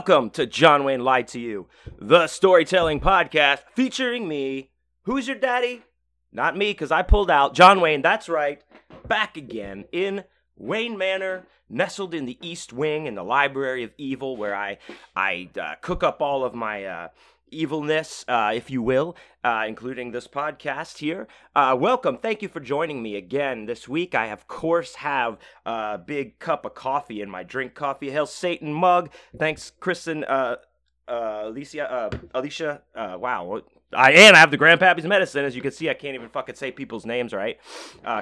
Welcome to John Wayne Lied to You, the storytelling podcast featuring me. Who's your daddy? Not me, because I pulled out. John Wayne, that's right. Back again in Wayne Manor, nestled in the East Wing in the Library of Evil, where I, I uh, cook up all of my uh, evilness, uh, if you will, uh, including this podcast here. Uh, welcome. Thank you for joining me again this week. I, of course, have a big cup of coffee in my drink coffee. Hail Satan mug. Thanks, Kristen, uh, uh, Alicia, uh, Alicia. Wow. I and I have the Grandpappy's medicine. As you can see, I can't even fucking say people's names right.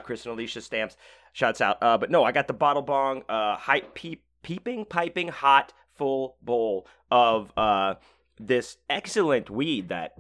Kristen Alicia stamps. Shouts out. But no, I got the bottle bong, hype peep, peeping, piping hot full bowl of this excellent weed that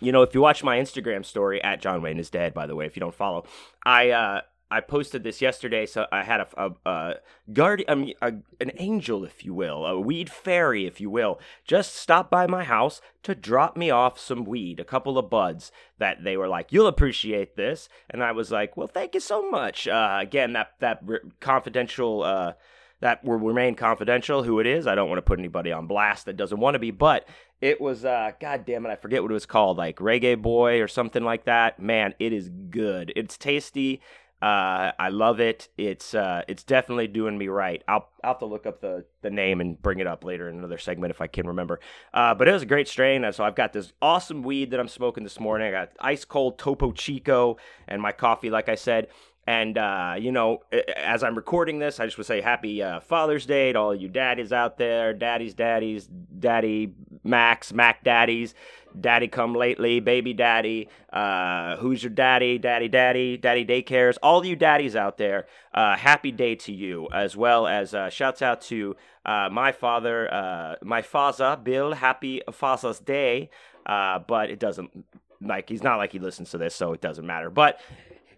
you know if you watch my instagram story at john wayne is dead by the way if you don't follow i uh I posted this yesterday, so I had a, a, a guardian, um, a, an angel, if you will, a weed fairy, if you will, just stop by my house to drop me off some weed, a couple of buds that they were like, "You'll appreciate this," and I was like, "Well, thank you so much." Uh, again, that that confidential uh, that will remain confidential who it is. I don't want to put anybody on blast that doesn't want to be, but it was uh god damn it, I forget what it was called, like Reggae Boy or something like that. Man, it is good. It's tasty. Uh, I love it. It's uh, it's definitely doing me right. I'll I'll have to look up the, the name and bring it up later in another segment if I can remember. Uh, but it was a great strain. So I've got this awesome weed that I'm smoking this morning. I got ice cold Topo Chico and my coffee, like I said. And, uh, you know, as I'm recording this, I just would say happy uh, Father's Day to all you daddies out there, daddies, daddies, daddy Max, Mac daddies, daddy come lately, baby daddy, uh, who's your daddy, daddy, daddy, daddy daycares, all you daddies out there, uh, happy day to you, as well as uh, shouts out to uh, my father, my father, Bill, happy Father's Day. But it doesn't, like, he's not like he listens to this, so it doesn't matter. But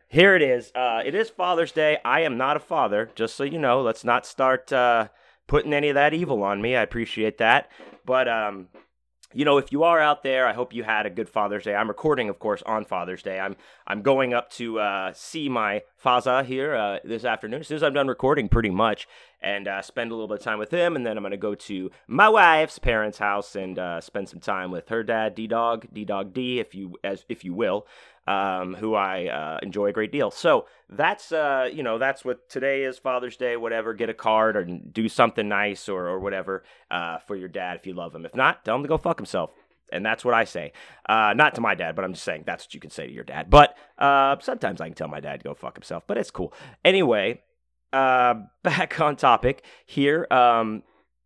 here it is. Uh, it is Father's Day. I am not a father, just so you know. Let's not start uh, putting any of that evil on me. I appreciate that. But, um, you know, if you are out there, I hope you had a good Father's Day. I'm recording, of course, on Father's Day. I'm I'm going up to uh, see my Faza here uh, this afternoon. As soon as I'm done recording, pretty much, and uh, spend a little bit of time with him, and then I'm going to go to my wife's parents' house and uh, spend some time with her dad, D Dog, D Dog D, if you as if you will um, who I uh, enjoy a great deal. So that's uh, you know that's what today is Father's Day. Whatever, get a card or do something nice or or whatever uh, for your dad if you love him. If not, tell him to go fuck himself. And that's what I say. Uh, not to my dad, but I'm just saying that's what you can say to your dad. But uh, sometimes I can tell my dad to go fuck himself, but it's cool. Anyway, uh, back on topic here. Um,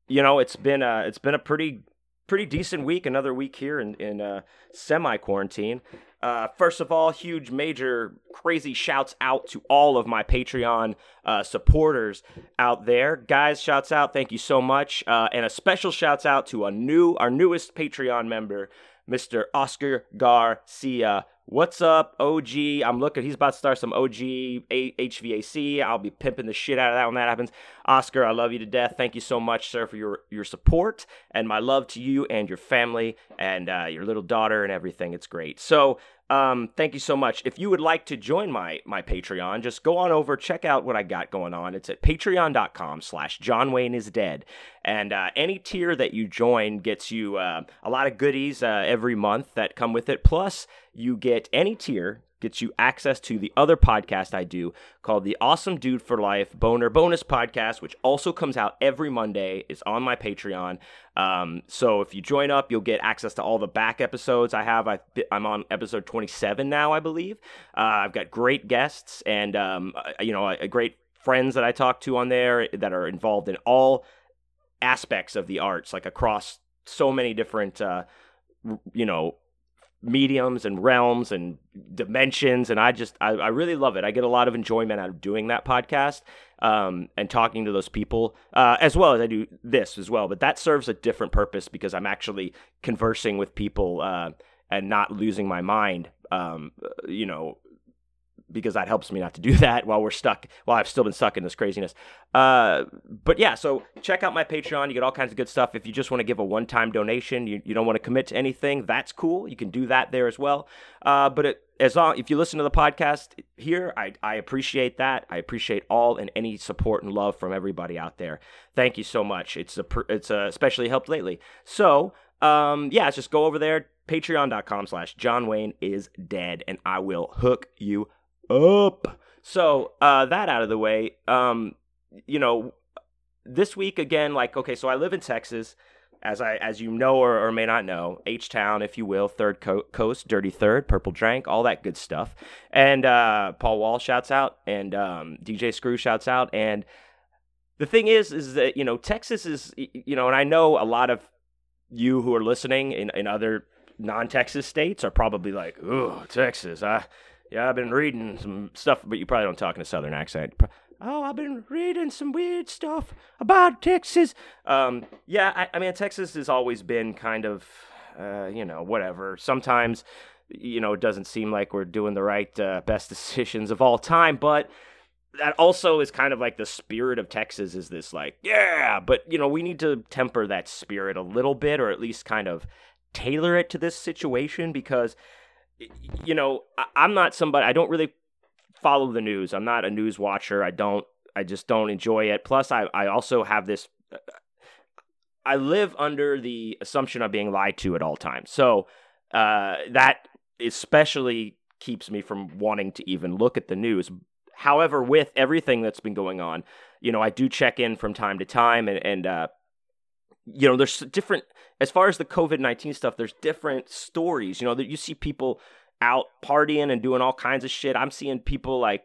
you know, it's been a, it's been a pretty pretty decent week. Another week here in in semi quarantine. Uh, first of all, huge, major, crazy shouts out to all of my Patreon uh, supporters out there, guys. Shouts out, thank you so much, uh, and a special shouts out to a new, our newest Patreon member, Mr. Oscar Garcia. What's up, OG? I'm looking. He's about to start some OG HVAC. I'll be pimping the shit out of that when that happens. Oscar, I love you to death. Thank you so much, sir, for your your support and my love to you and your family and uh, your little daughter and everything. It's great. So um, thank you so much. If you would like to join my my Patreon, just go on over, check out what I got going on. It's at patreon.com slash John Wayne is dead. And uh, any tier that you join gets you uh, a lot of goodies uh, every month that come with it. Plus, you get any tier gets you access to the other podcast I do called the Awesome Dude for Life Boner Bonus Podcast, which also comes out every Monday. It's on my Patreon. Um, so if you join up, you'll get access to all the back episodes I have. i am on episode 27 now, I believe. Uh, I've got great guests and, um, uh, you know, a, great friends that I talk to on there that are involved in all aspects of the arts, like across so many different, uh, you know, mediums and realms and dimensions and i just I, I, really love it. I get a lot of enjoyment out of doing that podcast um, and talking to those people uh, as well as i do this as well but that serves a different purpose because i'm actually conversing with people uh, and not losing my mind um, you know because that helps me not to do that while we're stuck while I've still been stuck in this craziness. Uh, but yeah, so check out my Patreon. You get all kinds of good stuff. If you just want to give a one-time donation, you, you don't want to commit to anything, that's cool. You can do that there as well. Uh, but it, as long if you listen to the podcast here, I I appreciate that. I appreciate all and any support and love from everybody out there. Thank you so much. It's a it's a especially helped lately. So um yeah, just go over there patreon.com slash John Wayne is dead and I will hook you up. So uh that out of the way, um you know this week again like okay, so I live in Texas as I as you know or, or may not know, H Town, if you will, Third Co- Coast, Dirty Third, Purple Drank, all that good stuff. And uh, Paul Wall shouts out, and um, DJ Screw shouts out. And the thing is, is that you know Texas is you know, and I know a lot of you who are listening in, in other non-Texas states are probably like, "Oh, Texas, I." Yeah, I've been reading some stuff, but you probably don't talk in a southern accent oh, I've been reading some weird stuff about Texas. Um, yeah, I, I mean, Texas has always been kind of, uh, you know, whatever. Sometimes, you know, it doesn't seem like we're doing the right, uh, best decisions of all time, but that also is kind of like the spirit of Texas is this like, yeah, but, you know, we need to temper that spirit a little bit or at least kind of tailor it to this situation because you know, I, am not somebody. I don't really follow the news. I'm not a news watcher. I don't. I just don't enjoy it. Plus, I I also have this. I live under the assumption of being lied to at all times. So uh, that especially keeps me from wanting to even look at the news. However, with everything that's been going on, you know, I do check in from time to time, and and uh, you know, there's different as far as the COVID nineteen stuff. There's different stories. You know, that you see people out partying and doing all kinds of shit. I'm seeing people like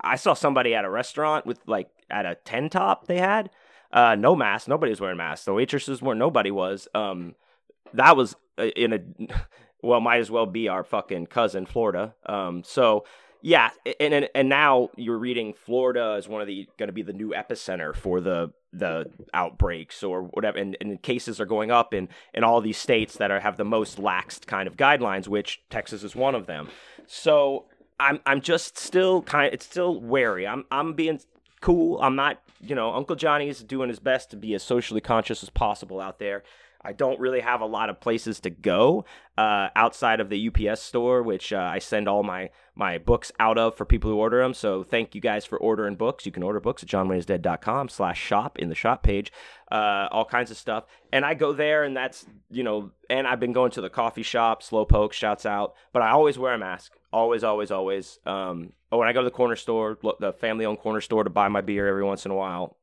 I saw somebody at a restaurant with like at a ten top they had uh, no mask. Nobody was wearing masks. The waitresses weren't. Nobody was. Um, that was uh, in a well, might as well be our fucking cousin Florida. Um, so yeah, and, and and now you're reading Florida is one of the going to be the new epicenter for the the outbreaks or whatever, and, and cases are going up in in all these states that are have the most laxed kind of guidelines, which Texas is one of them. So I'm I'm just still kind it's still wary. I'm I'm being cool. I'm not you know Uncle Johnny's doing his best to be as socially conscious as possible out there. I don't really have a lot of places to go uh, outside of the UPS store, which uh, I send all my my books out of for people who order them. So thank you guys for ordering books. You can order books at johnwaynesdead.com slash shop in the shop page, uh, all kinds of stuff. And I go there and that's, you know, and I've been going to the coffee shop, Slowpoke, shouts out, but I always wear a mask. Always, always, always. Um, oh, when I go to the corner store, the family owned corner store to buy my beer every once in a while.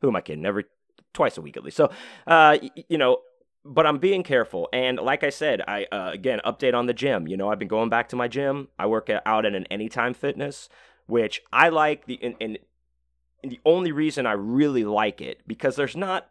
Who am I kidding? Every twice a week at least. So, uh, you know, but I'm being careful. And like I said, I uh, again update on the gym. You know, I've been going back to my gym. I work out at an Anytime Fitness, which I like. The and, and the only reason I really like it because there's not.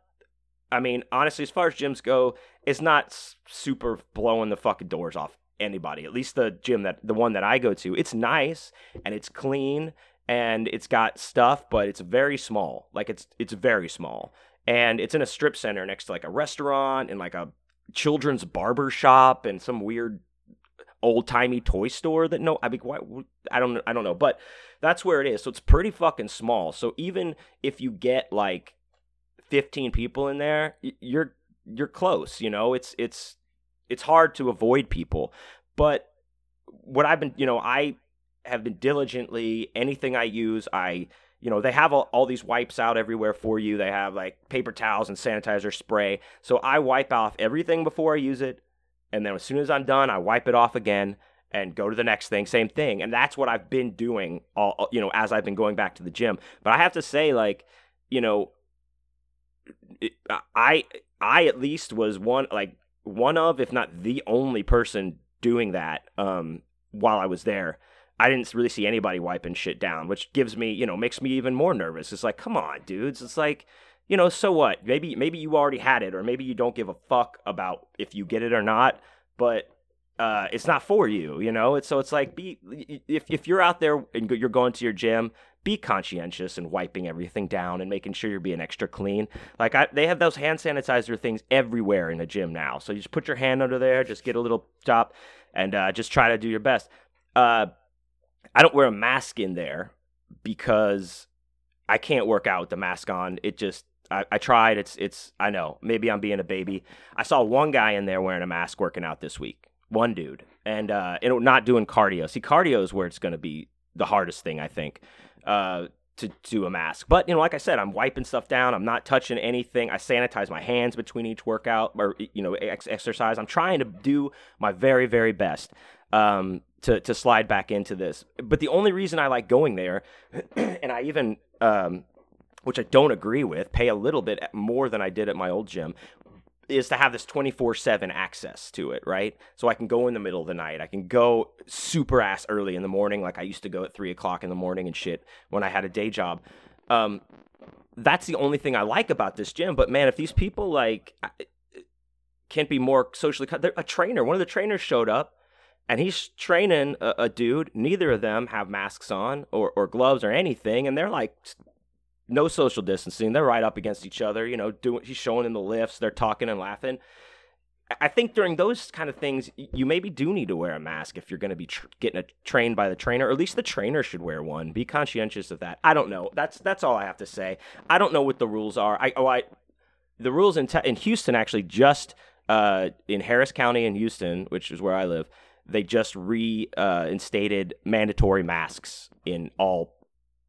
I mean, honestly, as far as gyms go, it's not super blowing the fucking doors off anybody. At least the gym that the one that I go to, it's nice and it's clean and it's got stuff, but it's very small. Like it's it's very small and it's in a strip center next to like a restaurant and like a children's barber shop and some weird old timey toy store that no I mean why, I don't I don't know but that's where it is. So it's pretty fucking small. So even if you get like 15 people in there you're you're close you know? It's it's it's hard to avoid people. But what I've been you know I have been diligently anything I use I you know, they have all, all, these wipes out everywhere for you. They have like paper towels and sanitizer spray. So I wipe off everything before I use it. And then as soon as I'm done, I wipe it off again and go to the next thing. Same thing. And that's what I've been doing all, you know, as I've been going back to the gym. But I have to say, like, you know, I, I at least was one, like, one of, if not the only person doing that um, while I was there. I didn't really see anybody wiping shit down, which gives me, you know, makes me even more nervous. It's like, come on, dudes. It's like, you know, so what? Maybe maybe you already had it, or maybe you don't give a fuck about if you get it or not. But uh, it's not for you, you know. It's so it's like be if if you're out there and you're going to your gym, be conscientious and wiping everything down and making sure you're being extra clean. Like I, they have those hand sanitizer things everywhere in the gym now. So you just put your hand under there, just get a little drop, and uh, just try to do your best. Uh, I don't wear a mask in there because I can't work out with the mask on. It just I, I, tried. It's it's I know maybe I'm being a baby. I saw one guy in there wearing a mask working out this week. One dude, and uh, and not doing cardio. See, cardio is where it's to be the hardest thing, I think, uh, to do a mask. But you know, like I said, I'm wiping stuff down. I'm not touching anything. I sanitize my hands between each workout or you know ex- exercise. I'm trying to do my very very best um, to to slide back into this. But the only reason I like going there, and I even um, which I don't agree with, pay a little bit more than I did at my old gym, is to have this 24 7 access to it, right? So I can go in the middle of the night. I can go super ass early in the morning, like I used to go at 3 o'clock in the morning and shit when I had a day job. Um, that's the only thing I like about this gym. But man, if these people like can't be more socially, a trainer, one of the trainers showed up and he's training a, a, dude. Neither of them have masks on or, or gloves or anything, and they're like no social distancing. They're right up against each other. You know, doing he's showing in the lifts. They're talking and laughing. I think during those kind of things, you maybe do need to wear a mask if you're going to be tr- getting a, trained by the trainer, or at least the trainer should wear one. Be conscientious of that. I don't know. That's that's all I have to say. I don't know what the rules are. I oh I, the rules in te- in Houston actually just uh, in Harris County in Houston, which is where I live, they just reinstated uh, mandatory masks in all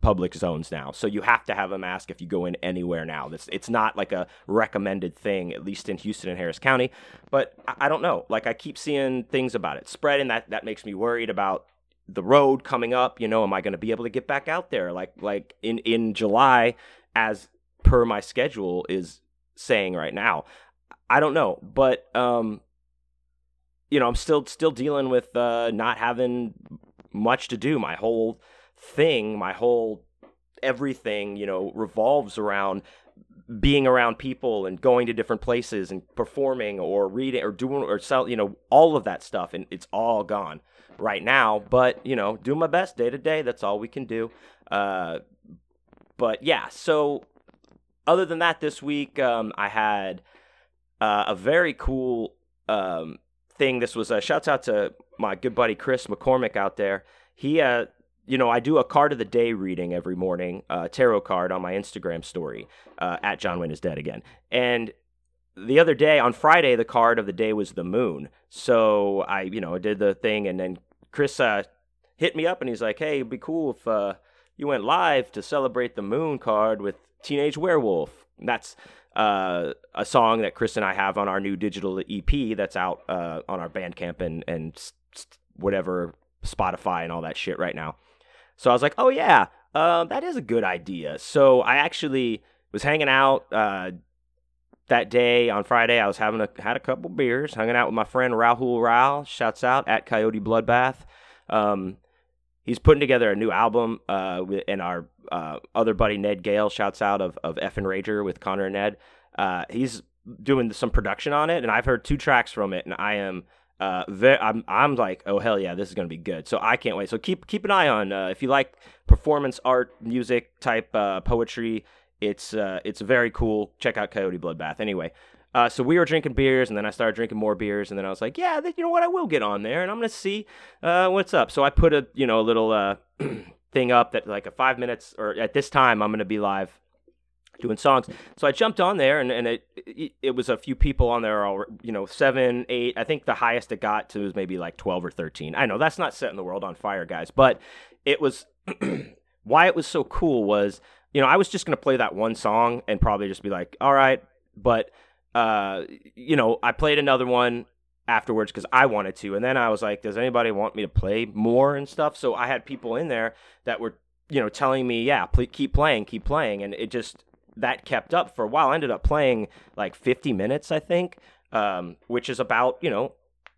public zones now. So you have to have a mask if you go in anywhere now. It's it's not like a recommended thing, at least in Houston and Harris County. But I, I don't know. Like I keep seeing things about it spreading. That that makes me worried about the road coming up. You know, am I going to be able to get back out there? Like like in in July, as per my schedule is saying right now. I don't know, but um, you know, I'm still still dealing with uh, not having much to do. My whole thing, my whole everything, you know, revolves around being around people and going to different places and performing or reading or doing or sell, you know, all of that stuff. And it's all gone right now. But, you know, do my best day to day. That's all we can do. Uh, but yeah, so other than that, this week um, I had uh, a very cool um, thing. This was a shout out to my good buddy Chris McCormick out there. He uh, you know, I do a card of the day reading every morning, uh, tarot card on my Instagram story uh, at John Wayne is dead again. And the other day on Friday, the card of the day was the moon. So I, you know, did the thing, and then Chris uh, hit me up and he's like, "Hey, it'd be cool if uh, you went live to celebrate the moon card with Teenage Werewolf." That's uh, a song that Chris and I have on our new digital EP that's out uh, on our Bandcamp and and whatever Spotify and all that shit right now. So I was like, oh yeah, uh, that is a good idea. So I actually was hanging out uh, that day on Friday. I was having a had a couple beers, hanging out with my friend Rahul Rao. Shouts out at Coyote Bloodbath. Um, he's putting together a new album, uh, and our uh, other buddy Ned Gale shouts out of of F and Rager with Connor and Ned. Uh, he's doing some production on it, and I've heard two tracks from it, and I am uh, I'm I'm like, oh hell yeah, this is gonna be good. So I can't wait. So keep keep an eye on uh, if you like performance art, music type uh, poetry. It's uh, it's very cool. Check out Coyote Bloodbath. Anyway, uh, so we were drinking beers, and then I started drinking more beers, and then I was like, yeah, you know what, I will get on there, and I'm gonna see uh, what's up. So I put a you know a little uh, thing up that like a five minutes or at this time I'm gonna be live doing songs. So I jumped on there, and, and it, it, it was a few people on there, all you know, seven, eight. I think the highest it got to was maybe like twelve or thirteen. I know that's not setting the world on fire, guys, but it was why it was so cool was you know I was just gonna play that one song and probably just be like, all right, but uh, you know I played another one afterwards because I wanted to, and then I was like, does anybody want me to play more and stuff? So I had people in there that were you know telling me yeah pl- keep playing keep playing and it just that kept up for a while. I ended up playing like 50 minutes, I think, um, which is about, you know,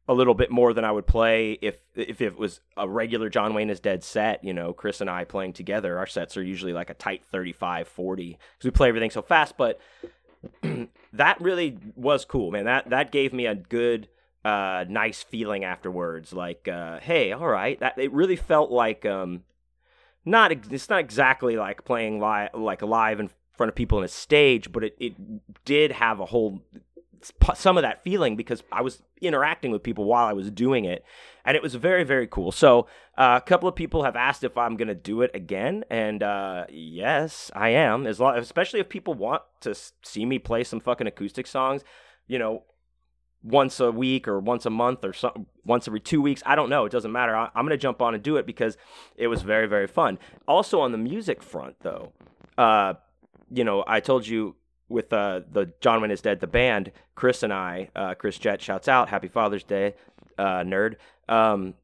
a little bit more than I would play if if it was a regular John Wayne is Dead set, you know, Chris and I playing together. Our sets are usually like a tight 35, 40 because we play everything so fast, but that really was cool, man. That that gave me a good uh nice feeling afterwards like uh hey, all right. That it really felt like um not it's not exactly like playing live like live in front of people on a stage, but it, it did have a whole some of that feeling because I was interacting with people while I was doing it, and it was very very cool. So uh, a couple of people have asked if I'm gonna do it again, and uh, yes, I am. As long, especially if people want to see me play some fucking acoustic songs, you know. once a week or once a month or some, once every two weeks. I don't know. It doesn't matter. I, am going to jump on and do it because it was very, very fun. Also, on the music front, though, uh, you know, I told you with uh, the John Wayne is Dead, the band, Chris and I, uh, Chris Jett shouts out, Happy Father's Day, uh, nerd. Um,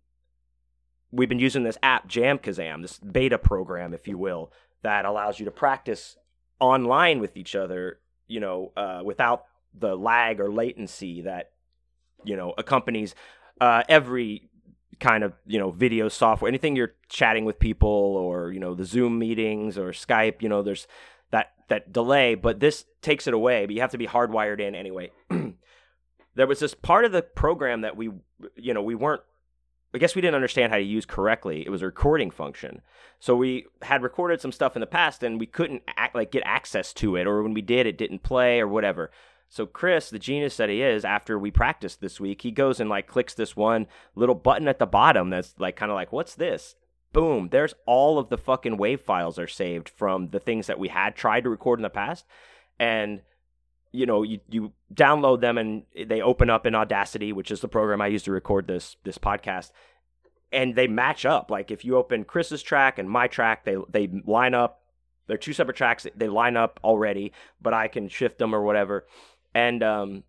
we've been using this app, JamKazam, this beta program, if you will, that allows you to practice online with each other, you know, uh, without the lag or latency that, you know, accompanies uh, every kind of you know video software anything you're chatting with people or you know the zoom meetings or skype you know there's that that delay but this takes it away but you have to be hardwired in anyway there was this part of the program that we you know we weren't I guess we didn't understand how to use correctly. It was a recording function. So we had recorded some stuff in the past and we couldn't act, like get access to it or when we did it didn't play or whatever. So Chris, the genius that he is, after we practiced this week, he goes and like clicks this one little button at the bottom that's like kind of like what's this? Boom, there's all of the fucking wave files are saved from the things that we had tried to record in the past. And you know you, you download them and they open up in audacity which is the program i use to record this this podcast. And they match up. Like if you open chris's track and my track they they line up. They're two separate tracks. They line up already but i can shift them or whatever. And um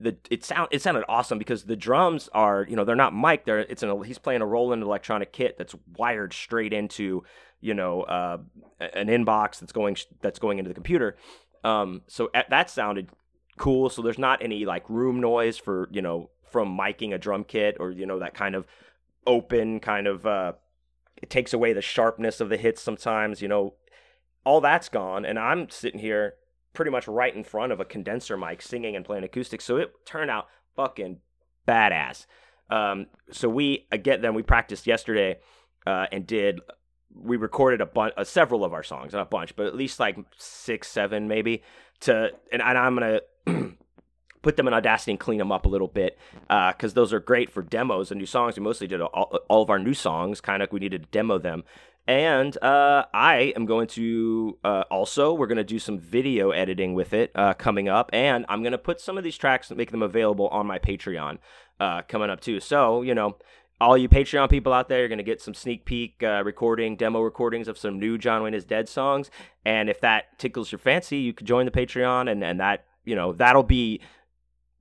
the it sound it sounded awesome because the drums are you know they're not mic they're it's an he's playing a Roland electronic kit that's wired straight into you know uh, an inbox that's going that's going into the computer um, so at, that sounded cool. So there's not any like room noise for you know from miking a drum kit or you know that kind of open kind of. Uh, it takes away the sharpness of the hits sometimes. You know, all that's gone, and I'm sitting here pretty much right in front of a condenser mic singing and playing acoustic. So it turned out fucking badass. Um, so we again then we practiced yesterday uh, and did we recorded a bunch, uh, several of our songs, not a bunch, but at least like six, seven, maybe. To and, and I'm gonna put them in Audacity and clean them up a little bit because uh, those are great for demos and new songs. We mostly did all, all of our new songs, kind of we needed to demo them. And uh, I am going to uh, also, we're going to do some video editing with it uh, coming up. And I'm going to put some of these tracks and make them available on my Patreon uh, coming up too. So, you know, all you Patreon people out there, you're going to get some sneak peek uh, recording, demo recordings of some new John Wayne is Dead songs. And if that tickles your fancy, you could join the Patreon, and, and that, you know, that'll be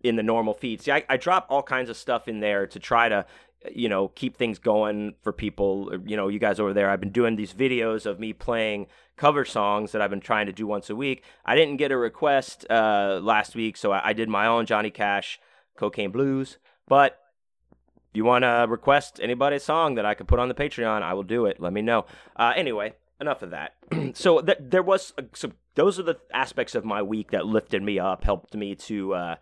in the normal feed. See, I, I drop all kinds of stuff in there to try to, you know, keep things going for people. You know, you guys over there, I've been doing these videos of me playing cover songs that I've been trying to do once a week. I didn't get a request uh, last week, so I, I did my own Johnny Cash Cocaine Blues. But if you want to request anybody's song that I could put on the Patreon, I will do it. Let me know. Uh, anyway, enough of that. so th- there was a, so those are the aspects of my week that lifted me up, helped me to. Uh,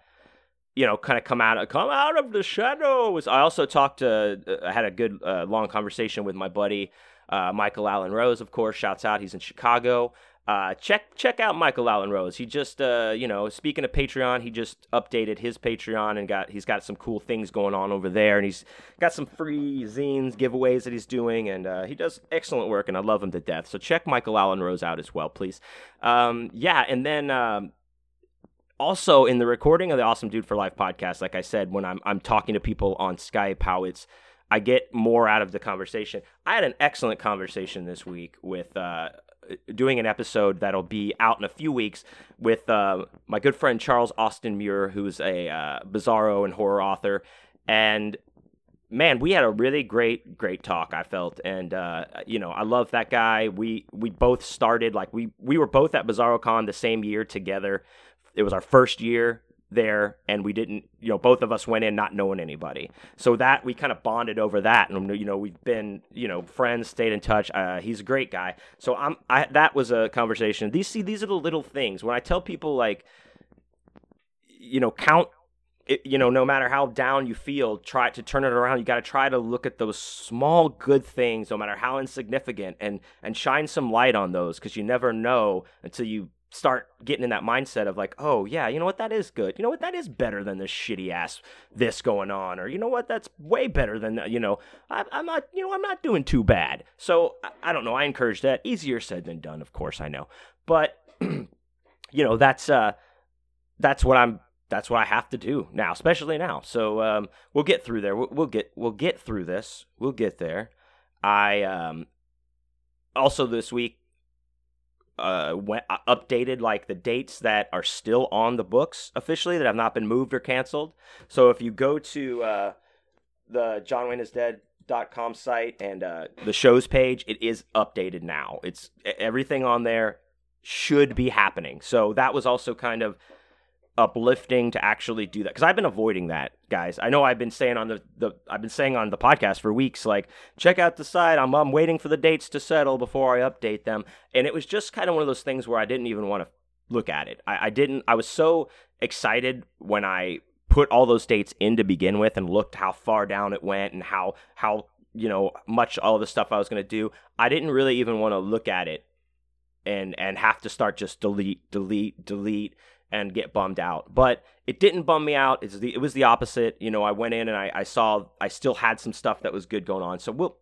you know, kind of come out, come out of the shadows. I also talked to, uh, I had a good uh, long conversation with my buddy uh, Michael Allen Rose. Of course, shouts out. He's in Chicago. Uh, check check out Michael Allen Rose. He just uh, you know speaking of Patreon, he just updated his Patreon and got he's got some cool things going on over there, and he's got some free zines giveaways that he's doing, and uh, he does excellent work, and I love him to death. So check Michael Allen Rose out as well, please. Um, yeah, and then. Um, also, in the recording of the Awesome Dude for Life podcast, like I said, when I'm I'm talking to people on Skype, how it's I get more out of the conversation. I had an excellent conversation this week with uh, doing an episode that'll be out in a few weeks with uh, my good friend Charles Austin Muir, who's a uh, bizarro and horror author. And man, we had a really great, great talk. I felt, and uh, you know, I love that guy. We we both started like we we were both at BizarroCon the same year together. It was our first year there and we didn't you know both of us went in not knowing anybody. So that we kind of bonded over that and you know we've been you know friends stayed in touch uh, he's a great guy. So i'm I, that was a conversation. These see these are the little things. When i tell people like you know count it, you know no matter how down you feel try to turn it around you got to try to look at those small good things no matter how insignificant and and shine some light on those because you never know until you start getting in that mindset of like, oh yeah, you know what, that is good. You know what, that is better than this shitty ass this going on, or you know what, that's way better than you know. I, am not, you know, I'm not doing too bad. So I, I, don't know. I encourage that. Easier said than done, of course. I know, but you know, that's uh, that's what I'm that's what I have to do now, especially now. So um, we'll get through there. We'll, we'll, get we'll get through this. We'll get there. I um, also this week uh, went, uh, updated like the dates that are still on the books officially that have not been moved or canceled. So if you go to uh, the John Wayne is Dead dot com site and uh, the shows page, it is updated now. It's everything on there should be happening. So that was also kind of uplifting to actually do that because I've been avoiding that, guys. I know I've been saying on the, the I've been saying on the podcast for weeks, like check out the site. I'm I'm waiting for the dates to settle before I update them, and it was just kind of one of those things where I didn't even want to look at it. I, I didn't. I was so excited when I put all those dates in to begin with and looked how far down it went and how how you know much all the stuff I was going to do. I didn't really even want to look at it and and have to start just delete delete delete and get bummed out. But it didn't bum me out. It's the, it was the opposite. You know, I went in and I, I saw I still had some stuff that was good going on. So we'll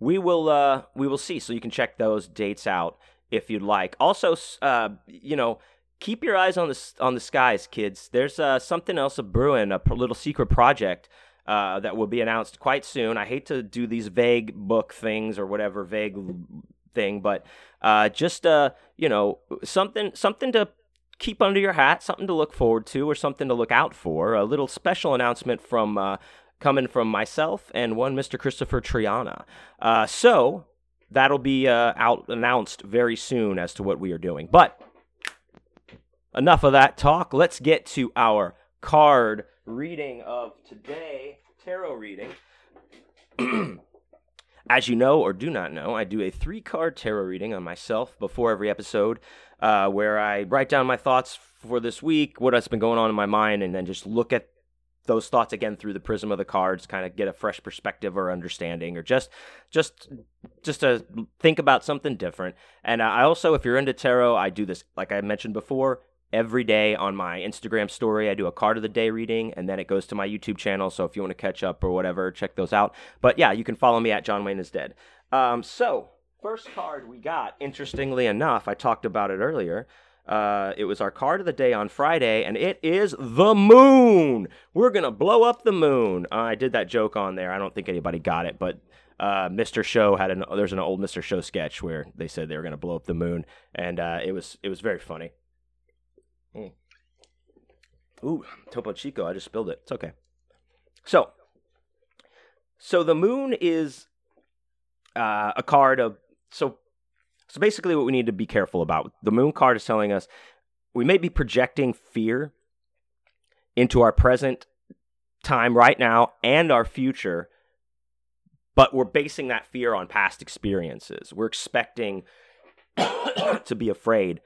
we will uh, we will see. So you can check those dates out if you'd like. Also, uh, you know, keep your eyes on the on the skies, kids. There's uh, something else a brewing, a little secret project. Uh, that will be announced quite soon. I hate to do these vague book things or whatever vague thing, but uh, just uh, you know something something to keep under your hat, something to look forward to or something to look out for. A little special announcement from uh, coming from myself and one Mr. Christopher Triana. Uh, so that'll be uh, out announced very soon as to what we are doing. But enough of that talk. Let's get to our card reading of today, tarot reading. As you know or do not know, I do a three card tarot reading on myself before every episode uh, where I write down my thoughts for this week, what has been going on in my mind, and then just look at those thoughts again through the prism of the cards, kind of get a fresh perspective or understanding, or just just just to think about something different. And I also, if you're into tarot, I do this like I mentioned before every day on my Instagram story. I do a card of the day reading, and then it goes to my YouTube channel. So if you want to catch up or whatever, check those out. But yeah, you can follow me at John Wayne is Dead. Um, so First card we got, interestingly enough, I talked about it earlier. Uh, it was our card of the day on Friday, and it is the moon. We're gonna blow up the moon. Uh, I did that joke on there. I don't think anybody got it, but uh, Mr. Show had an there's an old Mr. Show sketch where they said they were gonna blow up the moon, and uh, it was it was very funny. Mm. Ooh, Topo Chico! I just spilled it. It's okay. So, so the moon is uh, a card of so so basically what we need to be careful about the moon card is telling us we may be projecting fear into our present time right now and our future but we're basing that fear on past experiences we're expecting to be afraid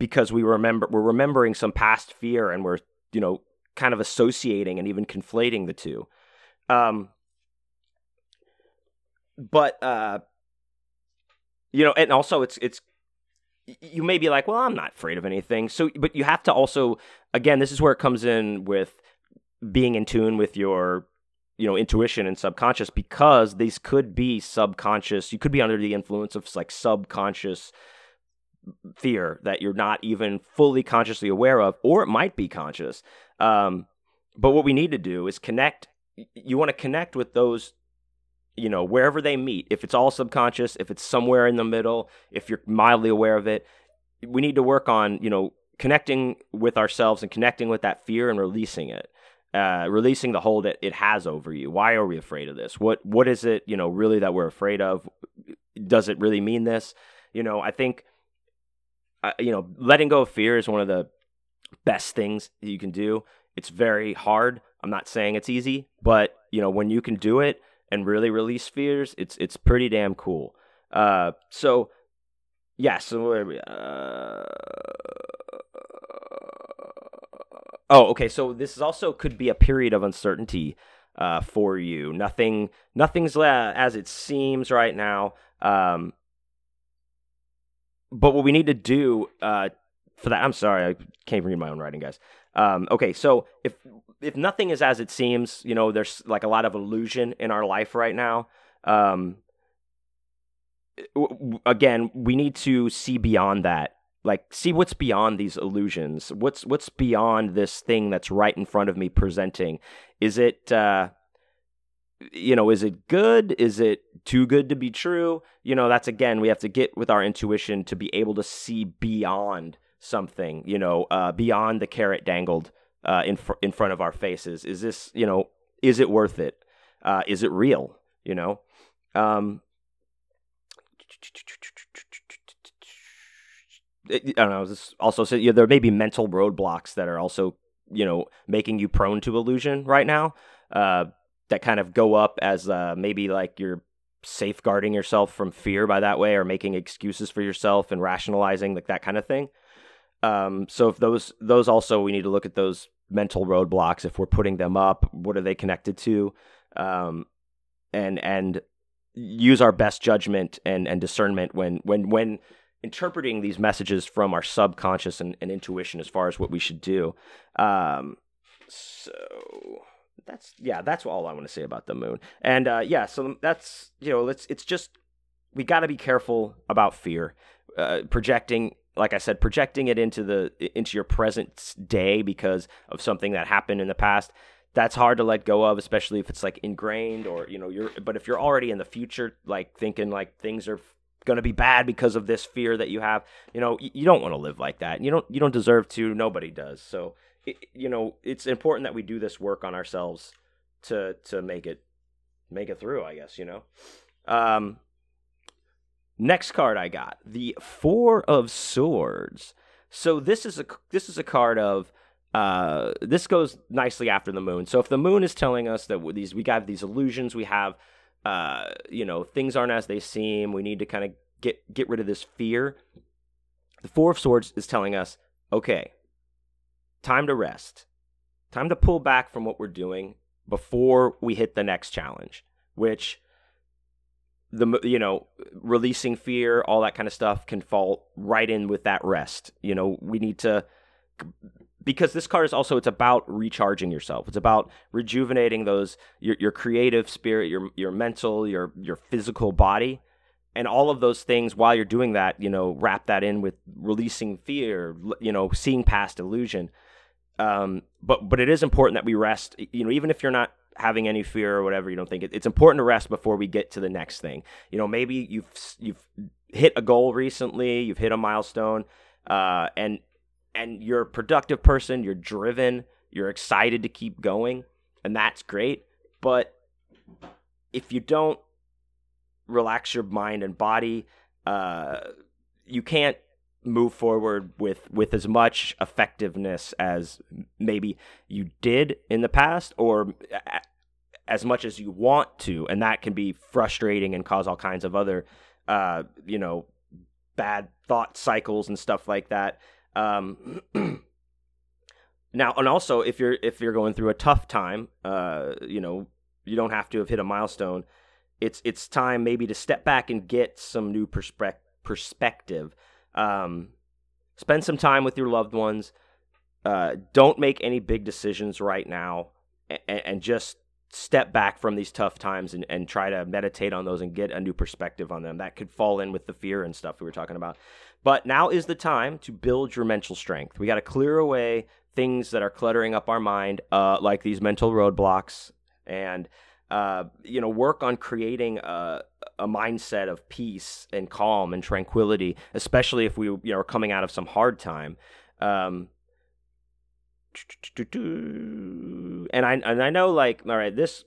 because we remember we're remembering some past fear and we're you know kind of associating and even conflating the two um but uh you know, and also it's it's you may be like, well, I'm not afraid of anything. So, but you have to also, again, this is where it comes in with being in tune with your, you know, intuition and subconscious because these could be subconscious. You could be under the influence of like subconscious fear that you're not even fully consciously aware of, or it might be conscious. Um, but what we need to do is connect. You want to connect with those you know, wherever they meet, if it's all subconscious, if it's somewhere in the middle, if you're mildly aware of it, we need to work on, you know, connecting with ourselves and connecting with that fear and releasing it. Uh, releasing the hold that it has over you. Why are we afraid of this? What what is it, you know, really that we're afraid of? Does it really mean this? You know, I think uh, you know, letting go of fear is one of the best things that you can do. It's very hard. I'm not saying it's easy, but you know, when you can do it, and really release fears, it's it's pretty damn cool. Uh, so yeah, so uh, oh, okay. So this is also could be a period of uncertainty uh, for you. Nothing, nothing's as it seems right now. Um, but what we need to do uh, for that, I'm sorry, I can't read my own writing, guys. Um, okay, so if if nothing is as it seems, you know, there's like a lot of illusion in our life right now. Um, again, we need to see beyond that like see what's beyond these illusions what's what's beyond this thing that's right in front of me presenting is it uh you know is it good? Is it too good to be true? You know that's again we have to get with our intuition to be able to see beyond something you know uh beyond the carrot dangled uh in fr- in front of our faces. Is this you know is it worth it? Uh is it real? You know? Um I don't know. This also know, there may be mental roadblocks that are also you know making you prone to illusion right now. Uh, that kind of go up as uh, maybe like you're safeguarding yourself from fear by that way, or making excuses for yourself and rationalizing like that kind of thing. Um, so if those those also we need to look at those mental roadblocks if we're putting them up. What are they connected to? Um, and and use our best judgment and, and discernment when when when interpreting these messages from our subconscious and, and intuition as far as what we should do. Um, so that's yeah, that's all I want to say about the moon. And uh, yeah, so that's you know, it's it's just we got to be careful about fear, uh, projecting. Like I said, projecting it into the into your present day because of something that happened in the past that's hard to let go of especially if it's like ingrained or you know you're but if you're already in the future like thinking like things are going to be bad because of this fear that you have you know you, you don't want to live like that you don't you don't deserve to nobody does so it, you know it's important that we do this work on ourselves to to make it make it through i guess you know um next card i got the four of swords so this is a this is a card of uh, this goes nicely after the moon. So if the moon is telling us that these we got these illusions, we have uh, you know, things aren't as they seem. We need to kind of get get rid of this fear. The Four of Swords is telling us, okay, time to rest. Time to pull back from what we're doing before we hit the next challenge, which the you know releasing fear all that kind of stuff can fall right in with that rest you know we need to because this card is also it's about recharging yourself. It's about rejuvenating those your your creative spirit, your your mental, your your physical body, and all of those things. While you're doing that, you know, wrap that in with releasing fear, you know, seeing past illusion. Um, but but it is important that we rest. You know, even if you're not having any fear or whatever, you don't think it, it's important to rest before we get to the next thing. You know, maybe you've you've hit a goal recently, you've hit a milestone, uh, and and you're a productive person, you're driven, you're excited to keep going, and that's great. But if you don't relax your mind and body, uh, you can't move forward with with as much effectiveness as maybe you did in the past or as much as you want to and that can be frustrating and cause all kinds of other uh, you know bad thought cycles and stuff like that um, now, and also if you're if you're going through a tough time, uh, you know, you don't have to have hit a milestone. It's it's time maybe to step back and get some new perspe- perspective. Um, spend some time with your loved ones. Uh, don't make any big decisions right now, and, and just step back from these tough times and, and try to meditate on those and get a new perspective on them. That could fall in with the fear and stuff we were talking about. But now is the time to build your mental strength. We got to clear away things that are cluttering up our mind, uh, like these mental roadblocks, and uh, you know, work on creating a, a mindset of peace and calm and tranquility, especially if we you know are coming out of some hard time. Um, and I and I know like all right, this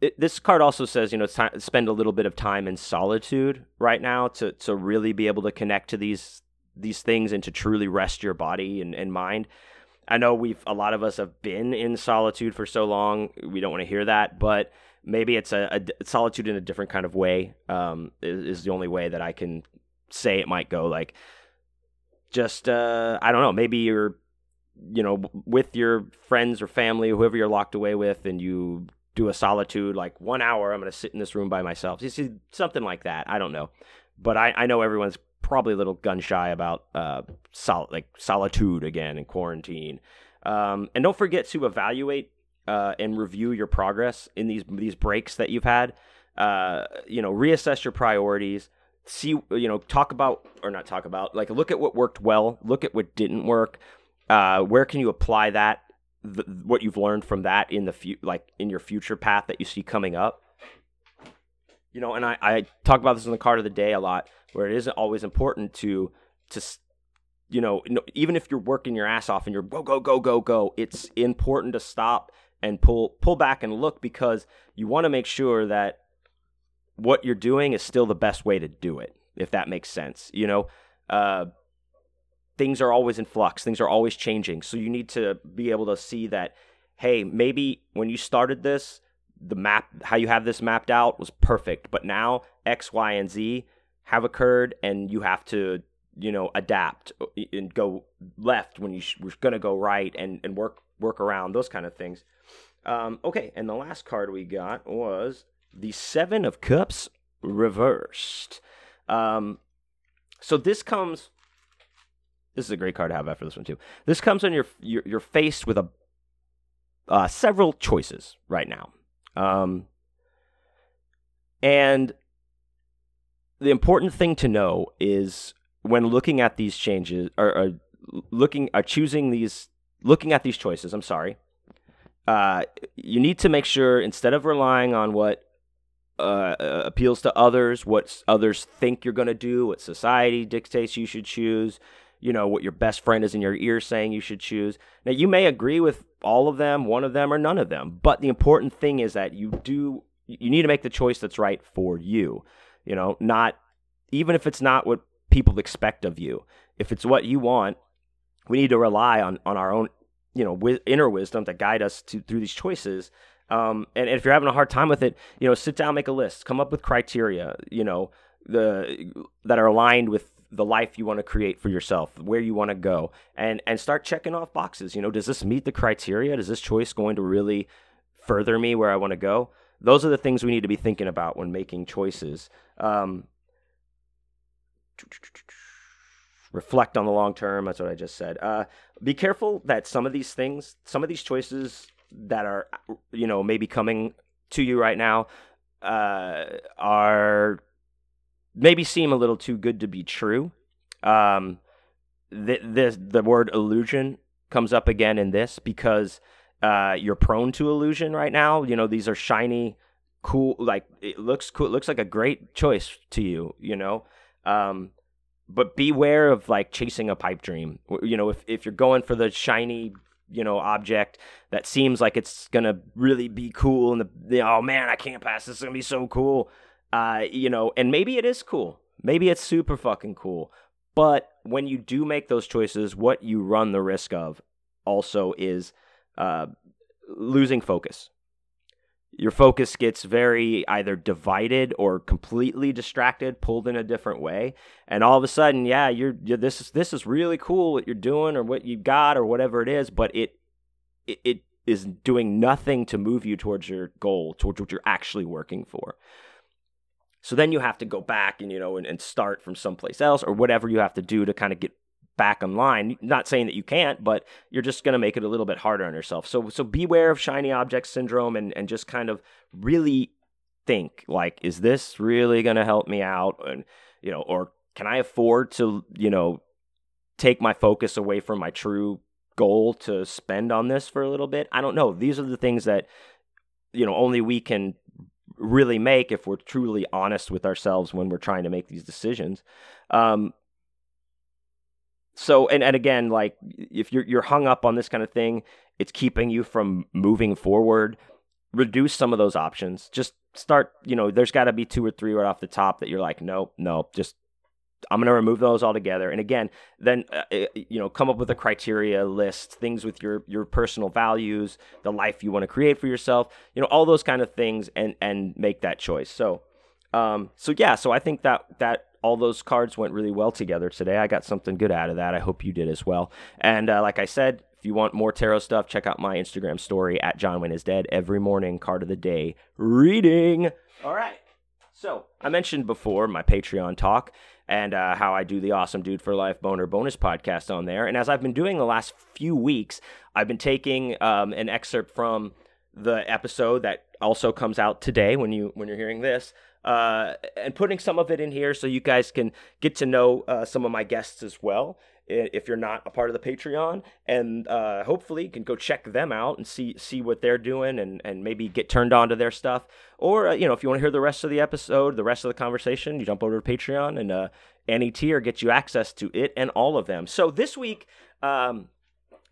it, this card also says, you know, t- spend a little bit of time in solitude right now to to really be able to connect to these these things and to truly rest your body and, and mind. I know we've a lot of us have been in solitude for so long. We don't want to hear that, but maybe it's a, a solitude in a different kind of way. Um, is, is the only way that I can say it might go. Like, just uh, I don't know. Maybe you're you know with your friends or family, whoever you're locked away with, and you do a solitude like one hour i'm going to sit in this room by myself you see something like that i don't know but i, I know everyone's probably a little gun shy about uh sol- like solitude again in quarantine. Um, and don't forget to evaluate uh, and review your progress in these these breaks that you've had. Uh, you know reassess your priorities. See you know talk about or not talk about like look at what worked well look at what didn't work. Uh, where can you apply that the, what you've learned from that in the fu- like in your future path that you see coming up you know and I, I talk about this in the card of the day a lot where it isn't always important to to you know even if you're working your ass off and you're go go go go go it's important to stop and pull pull back and look because you want to make sure that what you're doing is still the best way to do it, if that makes sense. You know, uh, things are always in flux, things are always changing. So you need to be able to see that, hey, maybe when you started this, the map, how you have this mapped out was perfect, but now X, Y, and Z have occurred, and you have to, you know, adapt uh, and go left when you sh- were going to go right, and and work work around those kind of things. Um, okay, and the last card we got was the Seven of Cups reversed. Um, so this comes. This is a great card to have after this one too. This comes when you're you're, you're faced with a uh, several choices right now, um, and the important thing to know is when looking at these changes or, or looking or choosing these looking at these choices. I'm sorry. Uh, you need to make sure instead of relying on what uh, uh, appeals to others, what others think you're going to do, what society dictates you should choose, you know, what your best friend is in your ear saying you should choose. Now, you may agree with all of them, one of them, or none of them, but the important thing is that you do, you need to make the choice that's right for you, you know, not, even if it's not what people expect of you. If it's what you want, we need to rely on, on our own, you know, inner wisdom to guide us to, through these choices um, and, and if you're having a hard time with it, you know, sit down, make a list, come up with criteria, you know, the that are aligned with the life you want to create for yourself, where you want to go, and and start checking off boxes. You know, does this meet the criteria? Is this choice going to really further me where I want to go? Those are the things we need to be thinking about when making choices. Um, reflect on the long term. That's what I just said. Uh, be careful that some of these things, some of these choices that are you know maybe coming to you right now uh, are maybe seem a little too good to be true. Um, the, the the word illusion comes up again in this because uh, you're prone to illusion right now. You know these are shiny, cool. Like it looks cool. It looks like a great choice to you. You know. Um, but beware of like chasing a pipe dream. You know, if, if you're going for the shiny you know object that seems like it's gonna really be cool and the, the oh man I can't pass this is gonna be so cool uh you know and maybe it is cool. Maybe it's super fucking cool. But when you do make those choices what you run the risk of also is uh losing focus. Your focus gets very either divided or completely distracted, pulled in a different way, and all of a sudden, yeah, you're, you're this is this is really cool what you're doing or what you got or whatever it is, but it it, it is doing nothing to move you towards your goal, towards what you're actually working for. So then you have to go back and you know and, and start from someplace else or whatever you have to do to kind of get back online. Not saying that you can't, but you're just going to make it a little bit harder on yourself. So so beware of shiny object syndrome and and just kind of really think like is this really going to help me out and you know or can I afford to, you know, take my focus away from my true goal to spend on this for a little bit? I don't know. These are the things that you know only we can really make if we're truly honest with ourselves when we're trying to make these decisions. Um, so and, and again like if you're you're hung up on this kind of thing it's keeping you from moving forward reduce some of those options just start you know there's got to be two or three right off the top that you're like nope nope just i'm going to remove those altogether and again then uh, uh, you know come up with a criteria list things with your your personal values the life you want to create for yourself you know all those kind of things and and make that choice so um so yeah so i think that that all those cards went really well together today. I got something good out of that. I hope you did as well. And uh, like I said, if you want more tarot stuff, check out my Instagram story at John Wayne is Dead every morning, card of the day reading. All right. So I mentioned before my Patreon talk and uh, how I do the Awesome Dude for Life Boner bonus podcast on there. And as I've been doing the last few weeks, I've been taking um, an excerpt from the episode that also comes out today when you when you're hearing this uh, and putting some of it in here so you guys can get to know uh, some of my guests as well if you're not a part of the Patreon, and uh, hopefully you can go check them out and see see what they're doing, and and maybe get turned on to their stuff. Or uh, you know, if you want to hear the rest of the episode, the rest of the conversation, you jump over to Patreon, and uh, any tier gets you access to it and all of them. So this week, um,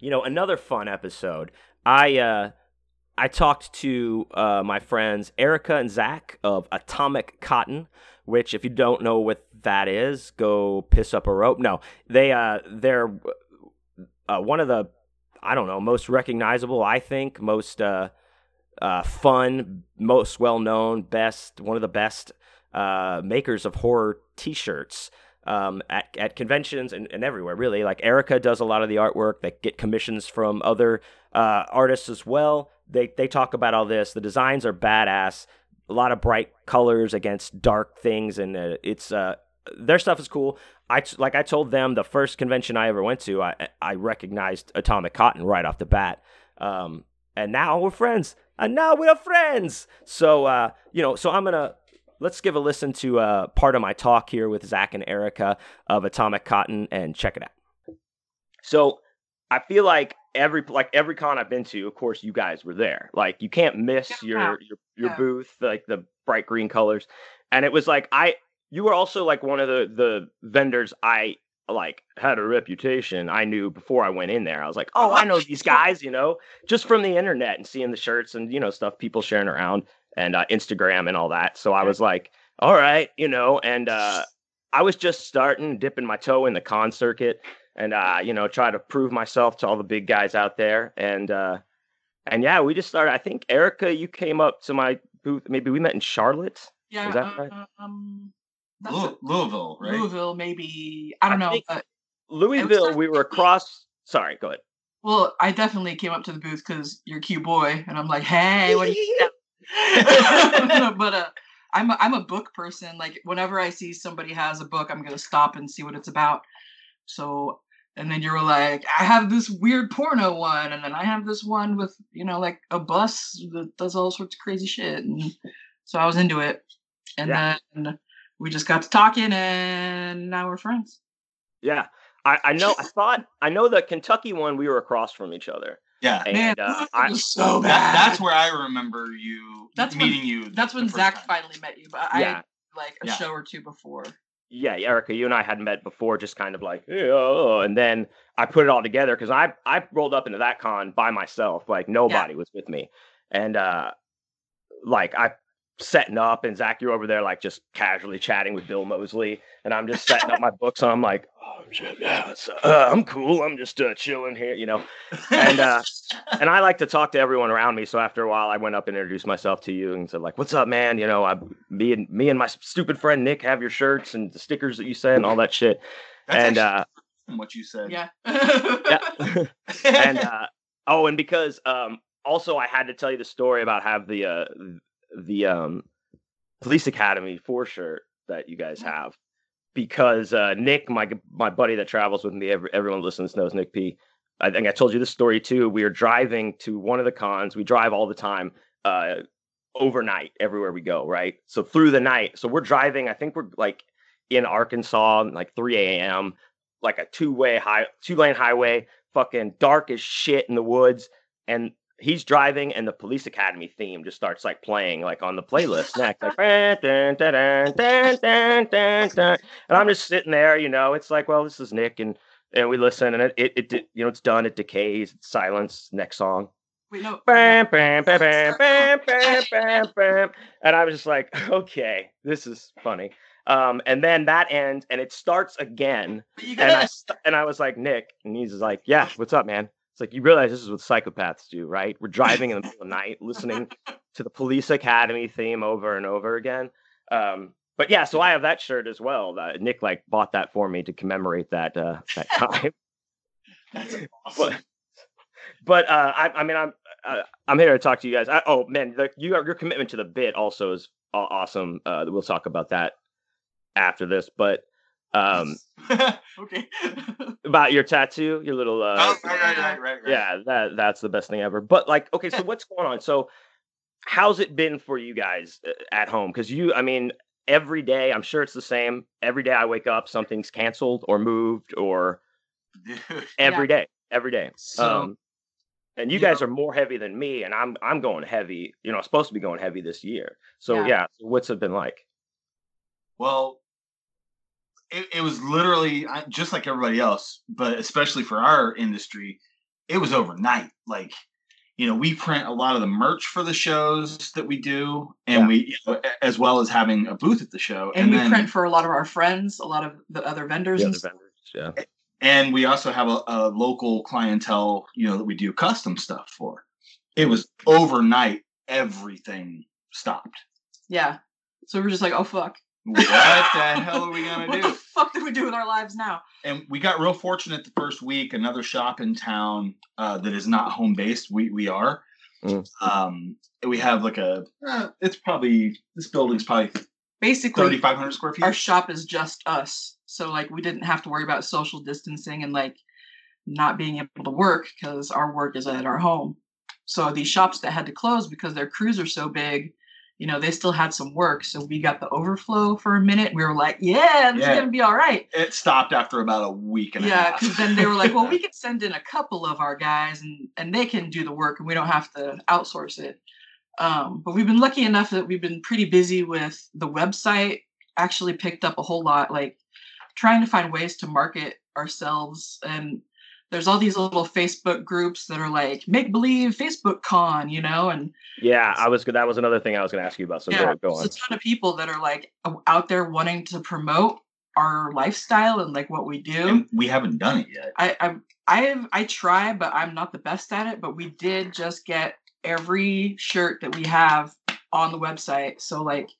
you know, another fun episode. I uh, I talked to uh, my friends Erica and Zack of Atomic Cotton which if you don't know what that is, go piss up a rope. No, they uh they're uh, one of the I don't know most recognizable. I think most uh, uh fun, most well known, best one of the best uh makers of horror T-shirts. Um, at, at conventions and, and everywhere, really. Like Erica does a lot of the artwork. They get commissions from other uh, artists as well. They they talk about all this. The designs are badass a lot of bright colors against dark things, and uh, it's uh, their stuff is cool. I like I told them the first convention I ever went to, I I recognized Atomic Cotton right off the bat, um, and now we're friends, and now we're friends. So uh, you know, so I'm gonna let's give a listen to uh, part of my talk here with Zack and Erica of Atomic Cotton, and check it out. So I feel like every like every con I've been to, of course, you guys were there. Like you can't miss yeah. your your your yeah. booth, like the bright green colors. And it was like I you were also like one of the the vendors I like had a reputation I knew before I went in there. I was like, oh, I know these guys, you know, just from the internet and seeing the shirts and you know stuff people sharing around and uh, Instagram and all that. So I was like, all right, you know, and uh, I was just starting dipping my toe in the con circuit and uh, you know, try to prove myself to all the big guys out there. And uh, and yeah, we just started. I think Erica, you came up to my booth. Maybe we met in Charlotte. Yeah, is that uh, right? Um, Louisville, right? Louisville, maybe. I don't I know. Louisville, we were across. Sorry, go ahead. Well, I definitely came up to the booth because you're a cute boy, and I'm like, hey, what are you? but uh, I'm a, I'm a book person. Like whenever I see somebody has a book, I'm gonna stop and see what it's about. So and then you were like, I have this weird porno one, and then I have this one with you know like a bus that does all sorts of crazy shit, and so I was into it, and yeah. then we just got to talking, and now we're friends. Yeah, I, I know. I thought I know the Kentucky one. We were across from each other. Yeah, and, Man, uh, I, so bad. That, that's where I remember you. That's meeting when, you. That's when Zack time. finally met you, but yeah. I like a yeah. show or two before yeah, Erica, you and I had met before, just kind of like, oh, and then I put it all together because I I rolled up into that con by myself, like nobody yeah. was with me, and uh, like I setting up, and Zack, you're over there like just casually chatting with Bill Moseley, and I'm just setting up my books, and I'm like, oh shit, yeah, uh, I'm cool, I'm just uh, chilling here, you know, and uh, and I like to talk to everyone around me. So after a while, I went up and introduced myself to you and said like, what's up, man? You know, I me and me and my stupid friend Nick have your shirts and the stickers that you sent and all that shit, That's and uh, what you said, yeah, yeah, and uh, oh, and because um also I had to tell you the story about have the uh the um police academy four shirt that you guys have because uh, Nick, my my buddy that travels with me, every, everyone listens knows Nick P. I think I told you this story too. We are driving to one of the cons. We drive all the time, uh, overnight everywhere we go, right? So through the night. So we're driving. I think we're like in Arkansas, like 3 a.m., like a two way high, two lane highway, fucking dark as shit in the woods, and he's driving and the police academy theme just starts like playing like on the playlist next like dun, dun, dun, and i'm just sitting there you know it's like well this is nick and and we listen and it it, it you know it's done it decays it's silence next song Wait, no. Bam, bam, bam, bam, bam, bam, bam, bam. And I was just like, okay, this is funny. Um, and then that ends and it starts again. And I and I was like, Nick, and he's like, Yeah, what's up, man? It's like you realize this is what psychopaths do, right? We're driving in the middle of the night, listening to the Police Academy theme over and over again. Um, but yeah, so I have that shirt as well. Uh, Nick like bought that for me to commemorate that uh, that time. That's awesome. But, but uh, I, I, mean, I'm uh, I'm here to talk to you guys. I, oh man, the, you, your commitment to the bit also is awesome. Uh, we'll talk about that after this, but um, okay. about your tattoo, your little. Uh, oh, right, right, right, right, Yeah, that that's the best thing ever. But like, okay, so what's going on? So, how's it been for you guys uh, at home? Because you, I mean, every day, I'm sure it's the same. Every day I wake up, something's canceled or moved or Dude. every yeah. day, every day. So, um, and you, guys are more heavy than me, and I'm I'm going heavy. You know, I'm supposed to be going heavy this year. So yeah, yeah what's it been like? Well, it, it was literally just like everybody else, but especially for our industry, it was overnight. Like you know, we print a lot of the merch for the shows that we do, and yeah. we, you know, as well as having a booth at the show. And, and we then, print for a lot of our friends, a lot of the other vendors. The other vendors, yeah. And we also have a, a, local clientele, you know, that we do custom stuff for. It was overnight, everything stopped. Yeah. So we're just like, oh fuck. What the hell are we gonna do? What the fuck do we do with our lives now? And we got real fortunate the first week. Another shop in town uh, that is not home based. We we are. Mm. Um, we have like a. Uh, it's probably this building's probably basically thirty five hundred square feet. Our shop is just us, so like we didn't have to worry about social distancing and like not being able to work because our work is at our home. So these shops that had to close because their crews are so big you know, they still had some work. So we got the overflow for a minute. We were like, yeah, this yeah. is going to be all right. It stopped after about a week and yeah, because then they were like, well, we can send in a couple of our guys and, and they can do the work and we don't have to outsource it. Um, but we've been lucky enough that we've been pretty busy with the website, actually picked up a whole lot, like trying to find ways to market ourselves and there's all these little Facebook groups that are like make believe Facebook con, you know, and yeah, I was that was another thing I was going to ask you about. So yeah, go, go on. There's a ton of people that are like uh, out there wanting to promote our lifestyle and like what we do. And we haven't done it yet. I I I've I try, but I'm not the best at it. But we did just get every shirt that we have on the website. So like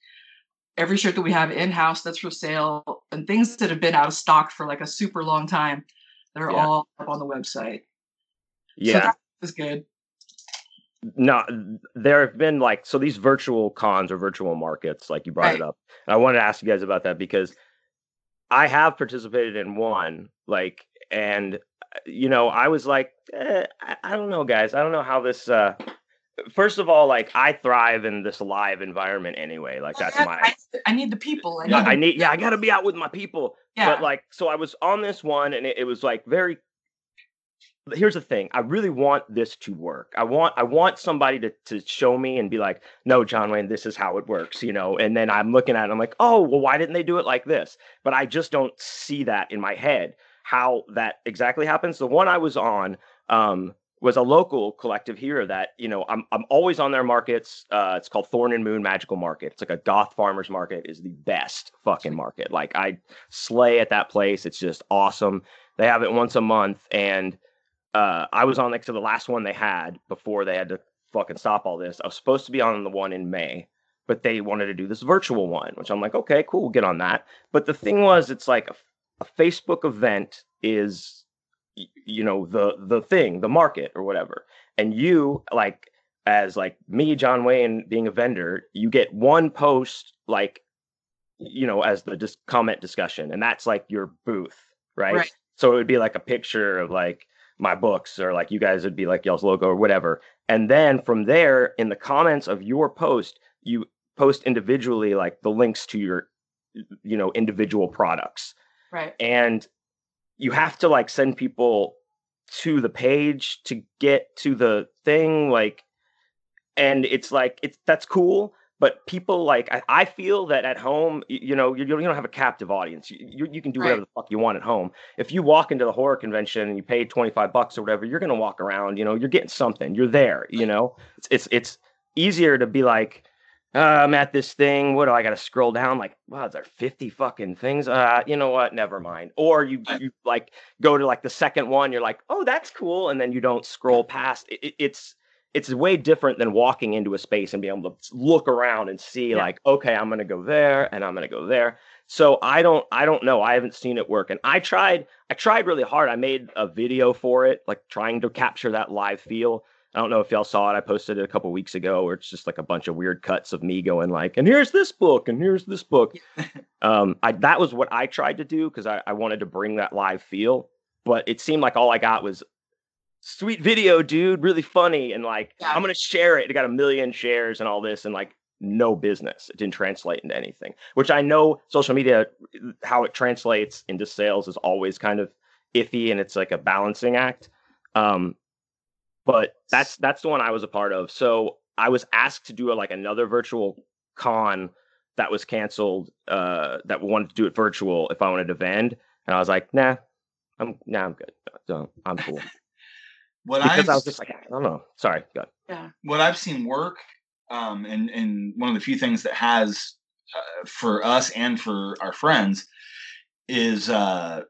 every shirt that we have in house that's for sale and things that have been out of stock for like a super long time they're yeah. all up on the website. Yeah. So that was good. No, there have been like so these virtual cons or virtual markets, like you brought right. it up. And I wanted to ask you guys about that because I have participated in one, like, and you know, I was like, eh, I, I, don't know, guys. I don't know how this. uh First of all, like I thrive in this live environment anyway. Like that's my. I, I, need the people. I need, yeah, I need. Yeah, I got to be out with my people. Yeah. But like, so I was on this one, and it, it was like very. Here's the thing. I really want this to work. I want I want somebody to to show me and be like, no, John Wayne, this is how it works, you know. And then I'm looking at it, I'm like, oh, well, why didn't they do it like this? But I just don't see that in my head how that exactly happens. The one I was on, um, was a local collective here that you know I'm I'm always on their markets. Uh, it's called Thorn and Moon Magical Market. It's like a goth farmers market. is the best fucking market. Like I slay at that place. It's just awesome. They have it once a month, and uh, I was on next to the last one they had before they had to fucking stop all this. I was supposed to be on the one in May, but they wanted to do this virtual one, which I'm like, okay, cool, we'll get on that. But the thing was, it's like a, a Facebook event is you know the the thing the market or whatever. And you like as like me john wayne being a vendor you get one post like you know as the just comment discussion and that's like your booth right? right. So it would be like a picture of like my books or like you guys would be like y'all's logo or whatever. And then from there in the comments of your post you post individually like the links to your you know individual products. Right. And you have to like send people to the page to get to the thing like and it's like it's that's cool but people like I, I feel that at home you, you know you, you, don't have a captive audience. You, you, can do whatever right. the fuck you want at home. If you walk into the horror convention and you pay 25 bucks or whatever you're gonna walk around you know you're getting something. You're there you know? It's it's, it's easier to be like uh, I'm at this thing. What do I got to scroll down? Like, wow, there 50 fucking things. Uh, you know what? Never mind. Or you, you like go to like the second one. You're like, oh, that's cool, and then you don't scroll past. It, it's it's way different than walking into a space and being able to look around and see yeah. like, okay, I'm gonna go there and I'm gonna go there. So I don't I don't know. I haven't seen it work, and I tried I tried really hard. I made a video for it, like trying to capture that live feel I don't know if y'all saw it. I posted it a couple weeks ago where it's just like a bunch of weird cuts of me going like, and here's this book, and here's this book. um, I that was what I tried to do because I, I wanted to bring that live feel, but it seemed like all I got was sweet video, dude, really funny, and like yeah. I'm gonna share it. It got a million shares and all this, and like no business. It didn't translate into anything, which I know social media, how it translates into sales is always kind of iffy and it's like a balancing act. Um, but that's that's the one I was a part of. So I was asked to do a, like another virtual con that was canceled. Uh, that wanted to do it virtual if I wanted to vend, and I was like, nah, I'm nah, I'm good. So I'm cool. what because I've I was just like, I don't know. Sorry, go. Yeah. what I've seen work, um, and and one of the few things that has uh, for us and for our friends is uh,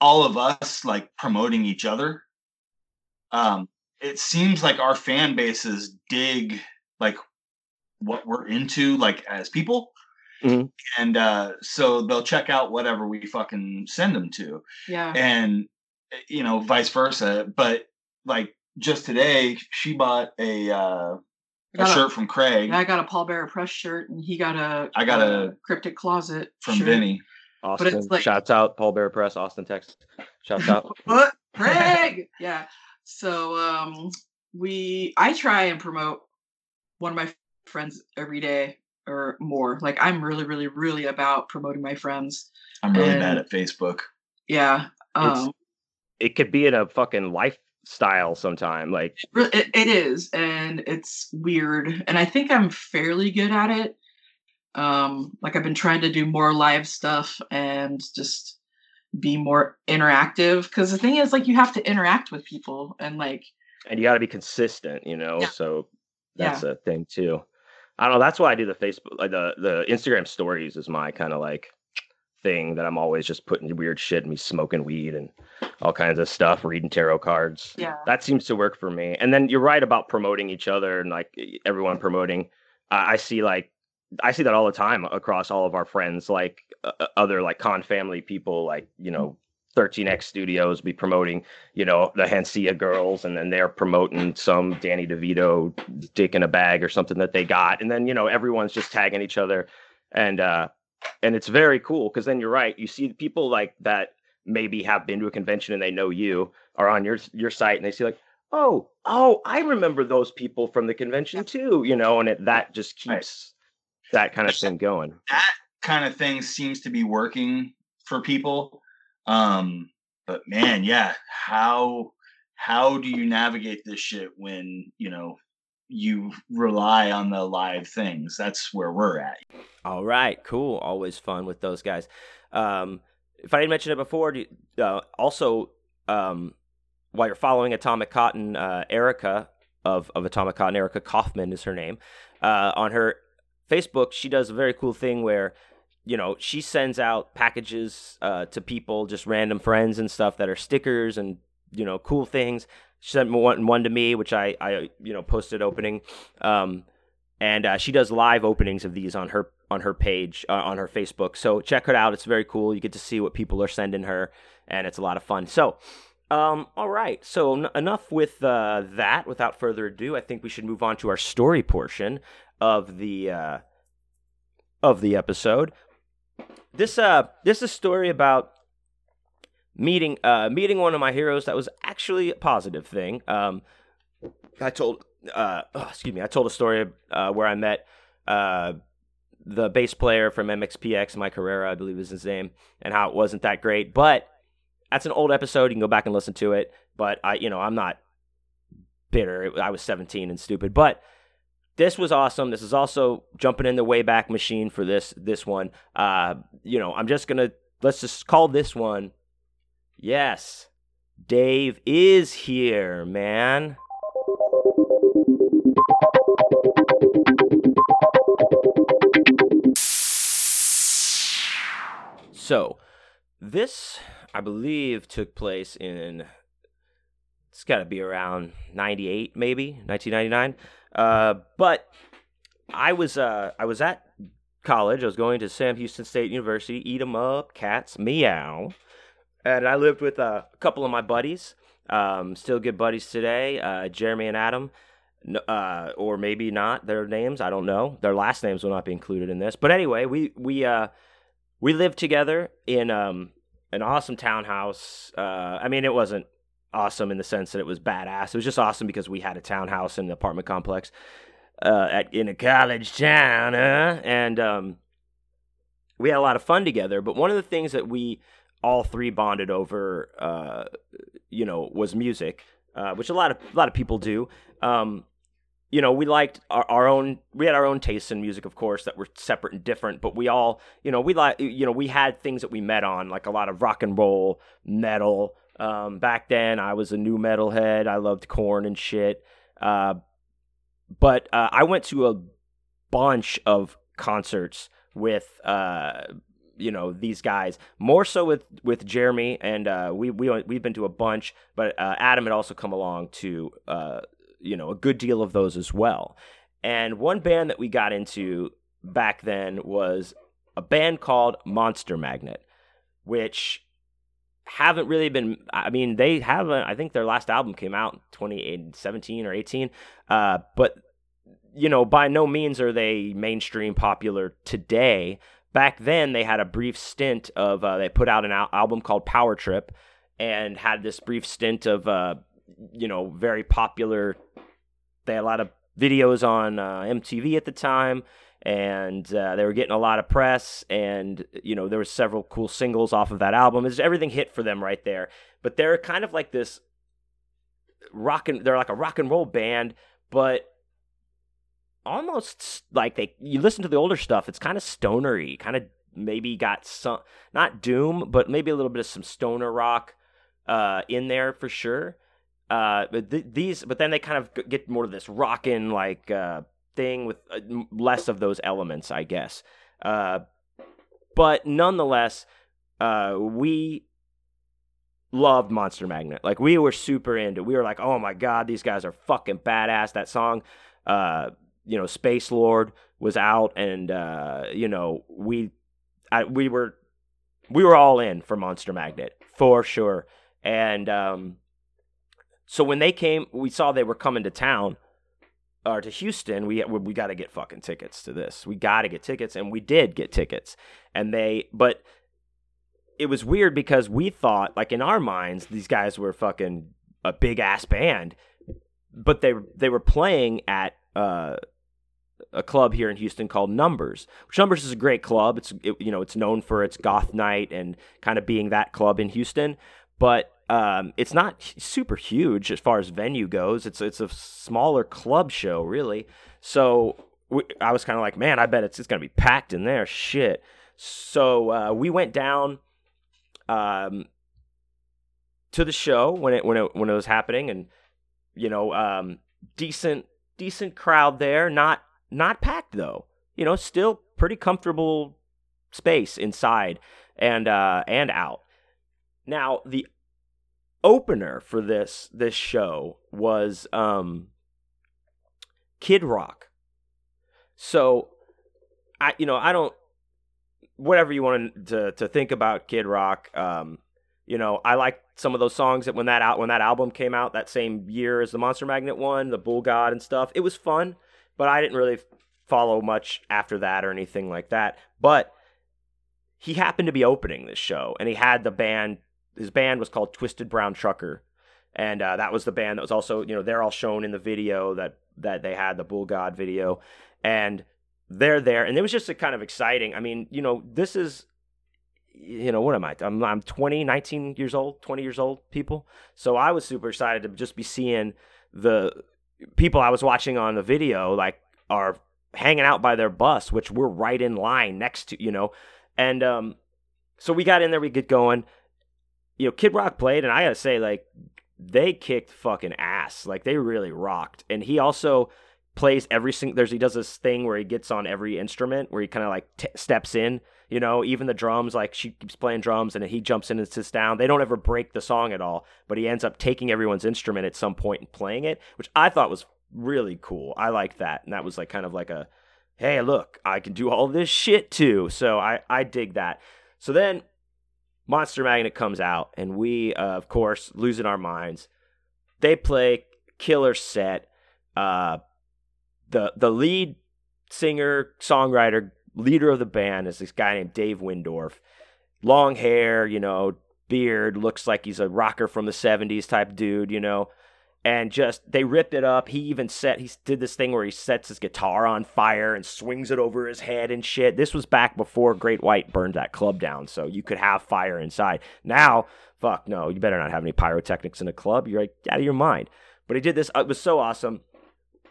all of us like promoting each other. Um, it seems like our fan bases dig like what we're into, like as people. Mhm. And uh, so they'll check out whatever we fucking send them to Yeah. and you know vice versa but like just today she bought a uh I a got a- shirt from craig I got a Paul Bearer Press shirt, and he got a I got a- Cryptic Closet from shirt. vinny Austin, it's like- shouts out Paul Bearer Press, Austin, Texas. Shouts out. What? Craig. yeah. So um we I try and promote one of my friends every day or more. Like I'm really, really, really about promoting my friends. i'm really bad at facebook Yeah. It's- Um it could be in a fucking lifestyle sometime. Like it, it is and it's weird and i think i'm fairly good at it um like i've been trying to do more live stuff and just be more interactive because the thing is like you have to interact with people and like and you got to be consistent, you know. Yeah. So that's a thing too. I don't know. That's why I do the Facebook, like the the Instagram stories is my kind of like thing that I'm always just putting weird shit and me smoking weed and all kinds of stuff, reading tarot cards. yeah That seems to work for me. And then you're right about promoting each other and like everyone promoting. I see like I see that all the time across all of our friends, like uh, uh, other like con family people, like you know. 13x studios be promoting you know the Hancia girls and then they're promoting some Danny DeVito dick in a bag or something that they got and then you know everyone's just tagging each other and uh and it's very cool because then you're right you see people like that maybe have been to a convention and they know you are on your your site and they see like oh oh I remember those people from the convention too you know and it that just keeps that kind of thing going That kind of thing seems to be working for people um but man yeah how how do you navigate this shit when you know you rely on the live things that's where we're at All right, cool. Always fun with those guys. Um, if I didn't mention it before, do you- uh, also um, while you're following Atomic Cotton, uh, Erica of, of Atomic Cotton, Erica Kaufman is her name. Uh, on her Facebook, she does a very cool thing where you know she sends out packages uh, to people, just random friends and stuff that are stickers and you know cool things. She sent one one to me, which I I you know posted opening. Um, and uh, she does live openings of these on her on her page uh, on her Facebook. So check it out; it's very cool. You get to see what people are sending her, and it's a lot of fun. So, um, all right. So n- enough with uh, that. Without further ado, I think we should move on to our story portion of the uh, of the episode. This uh this is a story about meeting uh meeting one of my heroes that was actually a positive thing. Um, I told uh oh, excuse me, I told a story uh where I met uh the bass player from MXPX, Mike Herrera, I believe is his name, and how it wasn't that great. But that's an old episode. You can go back and listen to it. But I, you know, I'm not bitter. I was 17 and stupid. But this was awesome. This is also jumping in the Wayback Machine for this this one. Uh, you know, I'm just gonna let's just call this one. Yes, Dave is here, man. So, this, I believe, took place in. It's got to be around 98, maybe 1999. Uh, but I was uh, I was at college. I was going to Sam Houston State University. Eat 'em up, cats, meow. And I lived with a couple of my buddies. Um, still good buddies today. Uh, Jeremy and Adam. Uh, or maybe not their names. I don't know. Their last names will not be included in this. But anyway, we we uh, we lived together in um, an awesome townhouse. Uh, I mean, it wasn't awesome in the sense that it was badass. It was just awesome because we had a townhouse and an apartment complex. uh, at, in a college town, huh? And um, we had a lot of fun together. But one of the things that we all three bonded over, uh, you know, was music, uh, which a lot of a lot of people do. Um, you know, we liked our, our own. We had our own tastes in music, of course, that were separate and different. But we all, you know, we like, you know, we had things that we met on, like a lot of rock and roll, metal. Um, back then, I was a new metal head. I loved Korn and shit. Uh, but uh, I went to a bunch of concerts with uh, you know these guys more so with with Jeremy and uh, we we we've been to a bunch, but uh, Adam had also come along to uh, you know a good deal of those as well. And one band that we got into back then was a band called Monster Magnet, which haven't really been i mean they haven't i think their last album came out in 2017 or 18 uh, but you know by no means are they mainstream popular today. Back then they had a brief stint of uh, they put out an al- album called Powertrip and had this brief stint of uh, you know very popular. They had a lot of videos on uh, mtv at the time and uh, they were getting a lot of press and you know there was several cool singles off of that album. It's, everything hit for them right there. But they're kind of like this rock and they're like a rock and roll band but almost like they you listen to the older stuff it's kind of stonery kind of maybe got some not doom but maybe a little bit of some stoner rock uh in there for sure. Uh but th- these but then they kind of get more of this rockin' like uh thing with uh, less of those elements i guess. Uh but nonetheless uh we loved monster magnet. Like we were super into we were like oh my god these guys are fucking badass. That song uh you know, Space Lord was out, and uh, you know, we, I, we were, we were all in for Monster Magnet for sure. And um, so when they came, we saw they were coming to town or to Houston. We we got to get fucking tickets to this. We got to get tickets, and we did get tickets. And they, but it was weird because we thought, like in our minds, these guys were fucking a big ass band, but they they were playing at uh, a club here in Houston called Numbers. Which Numbers is a great club. It's it, you know it's known for its goth night and kind of being that club in Houston, but um, it's not super huge as far as venue goes. It's it's a smaller club show really. So we, I was kind of like, man, I bet it's it's gonna be packed in there. Shit. So uh, we went down um, to the show when it when it when it was happening, and you know, um, decent decent crowd there. Not not packed though. You know, still pretty comfortable space inside and uh, and out. Now the opener for this this show was um, Kid Rock. So I you know I don't whatever you want to to think about Kid Rock. Um, you know I like some of those songs that when that out when that album came out that same year as the Monster Magnet one, the Bull God and stuff. It was fun but I didn't really follow much after that or anything like that. But he happened to be opening this show, and he had the band. His band was called Twisted Brown Trucker, and uh, that was the band that was also you know they're all shown in the video that that they had the Bull God video, and they're there, and it was just a kind of exciting. I mean, you know, this is you know what am i I'm, I'm 20 19 years old 20 years old people so i was super excited to just be seeing the people I was watching on the video like are hanging out by their bus, which we're right in line next to, you know. And um, so we got in there, we get going. You know, Kid Rock played, and I gotta say, like, they kicked fucking ass. Like, they really rocked. And he also plays every single. There's he does this thing where he gets on every instrument, where he kind of like t- steps in. You know, even the drums, like she keeps playing drums, and he jumps in and sits down. They don't ever break the song at all, but he ends up taking everyone's instrument at some point and playing it, which I thought was really cool. I like that, and that was like kind of like a, hey, look, I can do all this shit too. So I I dig that. So then, Monster Magnet comes out, and we, uh, of course, losing our minds. They play killer set. Uh, the the lead singer, songwriter, leader of the band is this guy named Dave Wyndorf. Long hair, you know, beard, looks like he's a rocker from the 70s type dude, you know. And just they ripped it up. He even set he did this thing where he sets his guitar on fire and swings it over his head and shit. This was back before Great White burned that club down, so you could have fire inside. Now, fuck no, you better not have any pyrotechnics in a club. You're like out of your mind. But he did this. It was so awesome.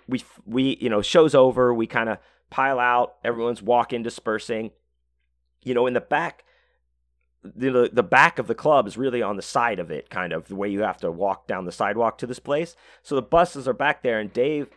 We we you know show's over. We kind of pile out. Everyone's walking, dispersing. You know, in the back the the back of the club is really on the side of it, kind of the way you have to walk down the sidewalk to this place. So the buses are back there, and Dave,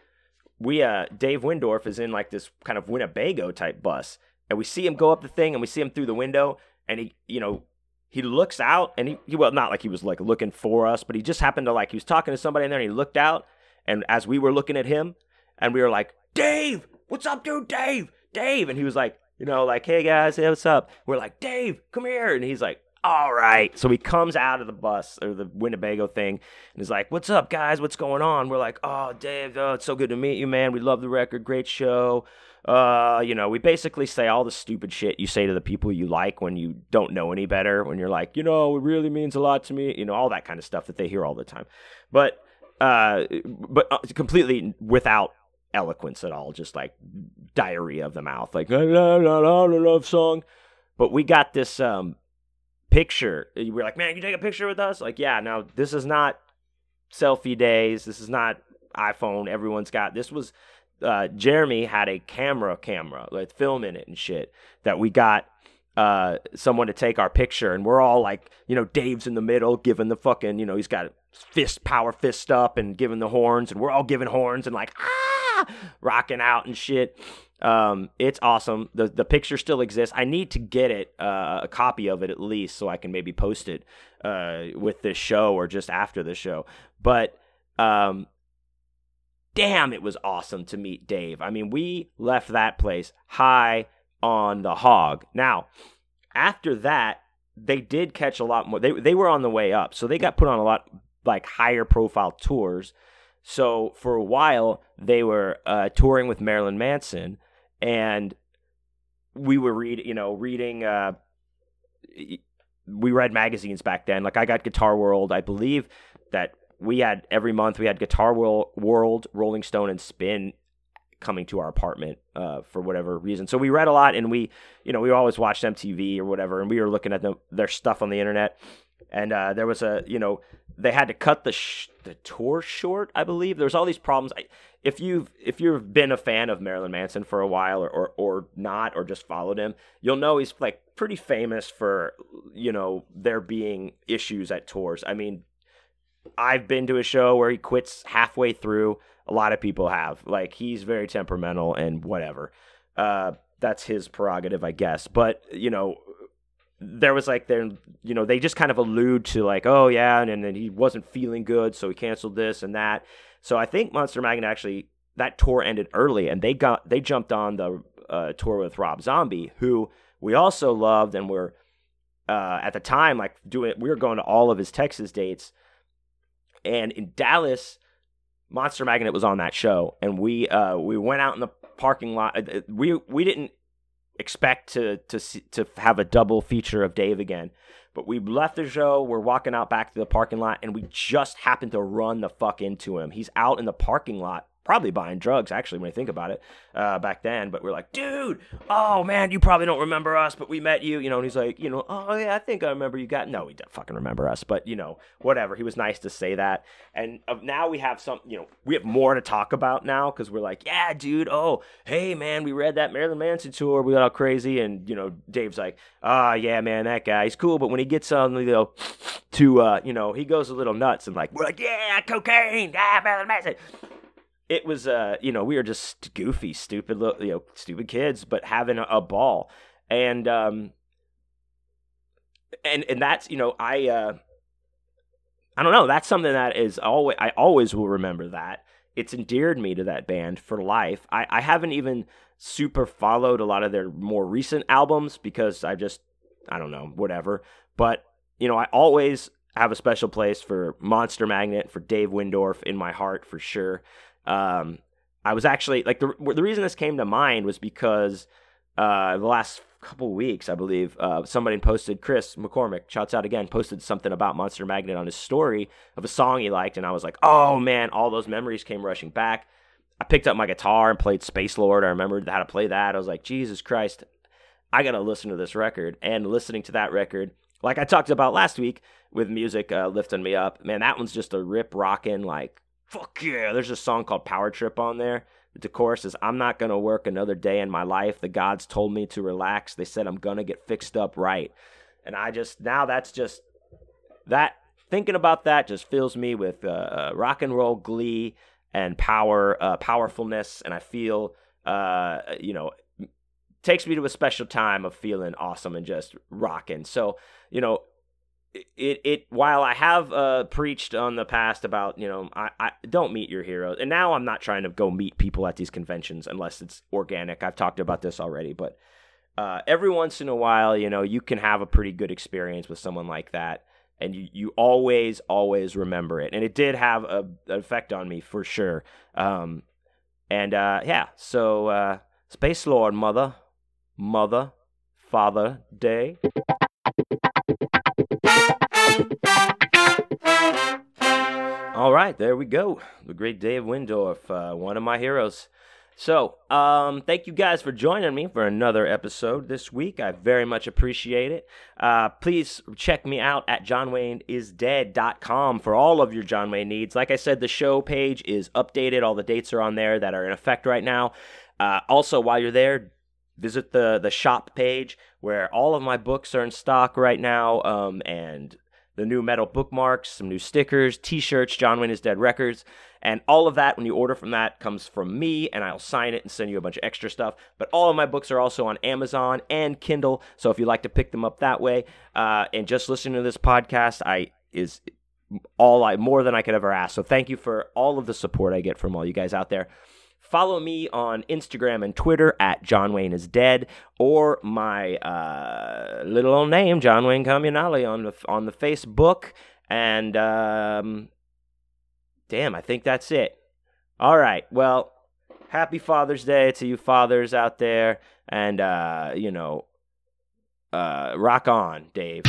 we uh Dave Wyndorf is in like this kind of Winnebago type bus, and we see him go up the thing, and we see him through the window, and he you know he looks out, and he, he well not like he was like looking for us, but he just happened to like he was talking to somebody in there, and he looked out, and as we were looking at him, and we were like Dave, what's up, dude, Dave, Dave, and he was like you know, like, hey guys, hey, what's up? We're like, Dave, come here. And he's like, all right. So he comes out of the bus or the Winnebago thing and he's like, what's up, guys? What's going on? We're like, oh, Dave, oh, it's so good to meet you, man. We love the record. Great show. Uh, you know, we basically say all the stupid shit you say to the people you like when you don't know any better, when you're like, you know, it really means a lot to me, you know, all that kind of stuff that they hear all the time. But, uh, but uh, completely without eloquence at all, just like diarrhea of the mouth, like la la la la love song. But we got this um picture. We are like, man, can you take a picture with us? Like, yeah. Now this is not selfie days. This is not iPhone. Everyone's got this was. Uh, Jeremy had a camera, camera, like film in it and shit that we got uh, someone to take our picture, and we're all like, you know, Dave's in the middle, giving the fucking, you know, he's got fist, power fist up, and giving the horns, and we're all giving horns and like, ah, rocking out and shit. Um, it's awesome. The the picture still exists. I need to get it, uh, a copy of it at least, so I can maybe post it uh, with this show or just after the show. But um, damn, it was awesome to meet Dave. I mean, we left that place high on the hog. Now, after that, they did catch a lot more. They they were on the way up, so they got put on a lot like higher profile tours. So for a while, they were uh, touring with Marilyn Manson, and we were read, you know, reading. Uh, we read magazines back then. Like I got Guitar World. I believe that we had every month we had Guitar World, Rolling Stone, and Spin coming to our apartment uh, for whatever reason. So we read a lot, and we, you know, we always watched MTV or whatever, and we were looking at the, their stuff on the internet. And uh, there was a, you know, they had to cut the sh- the tour short. I believe there's all these problems. I, if you've if you've been a fan of Marilyn Manson for a while or, or or not or just followed him, you'll know he's like pretty famous for you know there being issues at tours. I mean, I've been to a show where he quits halfway through. A lot of people have. Like he's very temperamental and whatever. Uh, that's his prerogative, I guess. But you know, there was like there you know they just kind of allude to like oh yeah and, and then he wasn't feeling good so he canceled this and that. So i think monster magnet actually that tour ended early and they got they jumped on the uh, tour with rob zombie who we also loved and were uh, at the time like doing we were going to all of his texas dates. And in dallas monster magnet was on that show and we uh, we went out in the parking lot uh, we we didn't expect to to to have a double feature of Dave again. But we left the show, we're walking out back to the parking lot, and we just happened to run the fuck into him. He's out in the parking lot probably buying drugs actually when I think about it uh, back then. But we're like, dude, oh man, you probably don't remember us, but we met you, you know. And he's like, you know, oh yeah, I think I remember you. Got no, he don't fucking remember us, but you know, whatever. He was nice to say that. And uh, now we have some, you know, we have more to talk about now because we're like, yeah, dude, oh hey man, we read that Marilyn Manson tour, we got all crazy, and you know, Dave's like, ah, oh, yeah, man, that guy, he's cool, but when he gets on, you know, to uh, you know, he goes a little nuts and like, we're like, yeah, cocaine, ah, Marilyn Manson it was uh you know we were just goofy stupid you know stupid kids but having a, a, ball. And um and and that's you know i uh i don't know that's something that is always i always will remember that. It's endeared me to that band for life. I i haven't even super followed a lot of their more recent albums because i just i don't know whatever. But you know i always have a special place for monster magnet for dave wyndorf in my heart for sure um, I was actually like the the reason this came to mind was because uh, the last couple weeks, I believe, uh, somebody posted Chris McCormick, shouts out again, posted something about Monster Magnet on his story of a song he liked, and I was like, oh man, all those memories came rushing back. I picked up my guitar and played Space Lord. I remembered how to play that. I was like, Jesus Christ, I gotta listen to this record. And listening to that record, like I talked about last week with music uh, lifting me up, man, that one's just a rip rocking like fuck yeah. There's a song called Powertrip on there. The chorus is I'm not gonna work another day in my life. The gods told me to relax. They said I'm gonna get fixed up right. And I just now that's just that thinking about that just fills me with uh, uh, rock and roll glee and power, uh, powerfulness, and I feel, uh, you know, takes me to a special time of feeling awesome and just rocking. So, you know, it it while I have uh, preached on the past about you know I, I don't meet your heroes, and now I'm not trying to go meet people at these conventions unless it's organic. I've talked about this already, but uh, every once in a while, you know, you can have a pretty good experience with someone like that, and you you always always remember it, and it did have a, an effect on me for sure. Um, and uh, yeah, so uh, Space Lord, mother, mother, father, day. Right, there we go. The great Dave Wyndorf, uh, one of my heroes. So, um, thank you guys for joining me for another episode this week. I very much appreciate it. Uh, please check me out at johnwayneisdead.com for all of your John Wayne needs. Like I said, the show page is updated. All the dates are on there that are in effect right now. Uh, also, while you're there, visit the the shop page where all of my books are in stock right now um, and the new metal bookmarks, some new stickers, t-shirts, John Wayne is Dead records, and all of that when you order from that comes from me and I'll sign it and send you a bunch of extra stuff. But all of my books are also on Amazon and Kindle, so if you'd like to pick them up that way uh, and just listen to this podcast, I is all I more than I could ever ask. So thank you for all of the support I get from all you guys out there. Follow me on Instagram and Twitter at John Wayne is Dead, or my uh, little old name, John Wayne Comunale, on the on the Facebook. And um, damn, I think that's it. All right. Well, happy Father's Day to you fathers out there, and uh, you know, uh, rock on, Dave.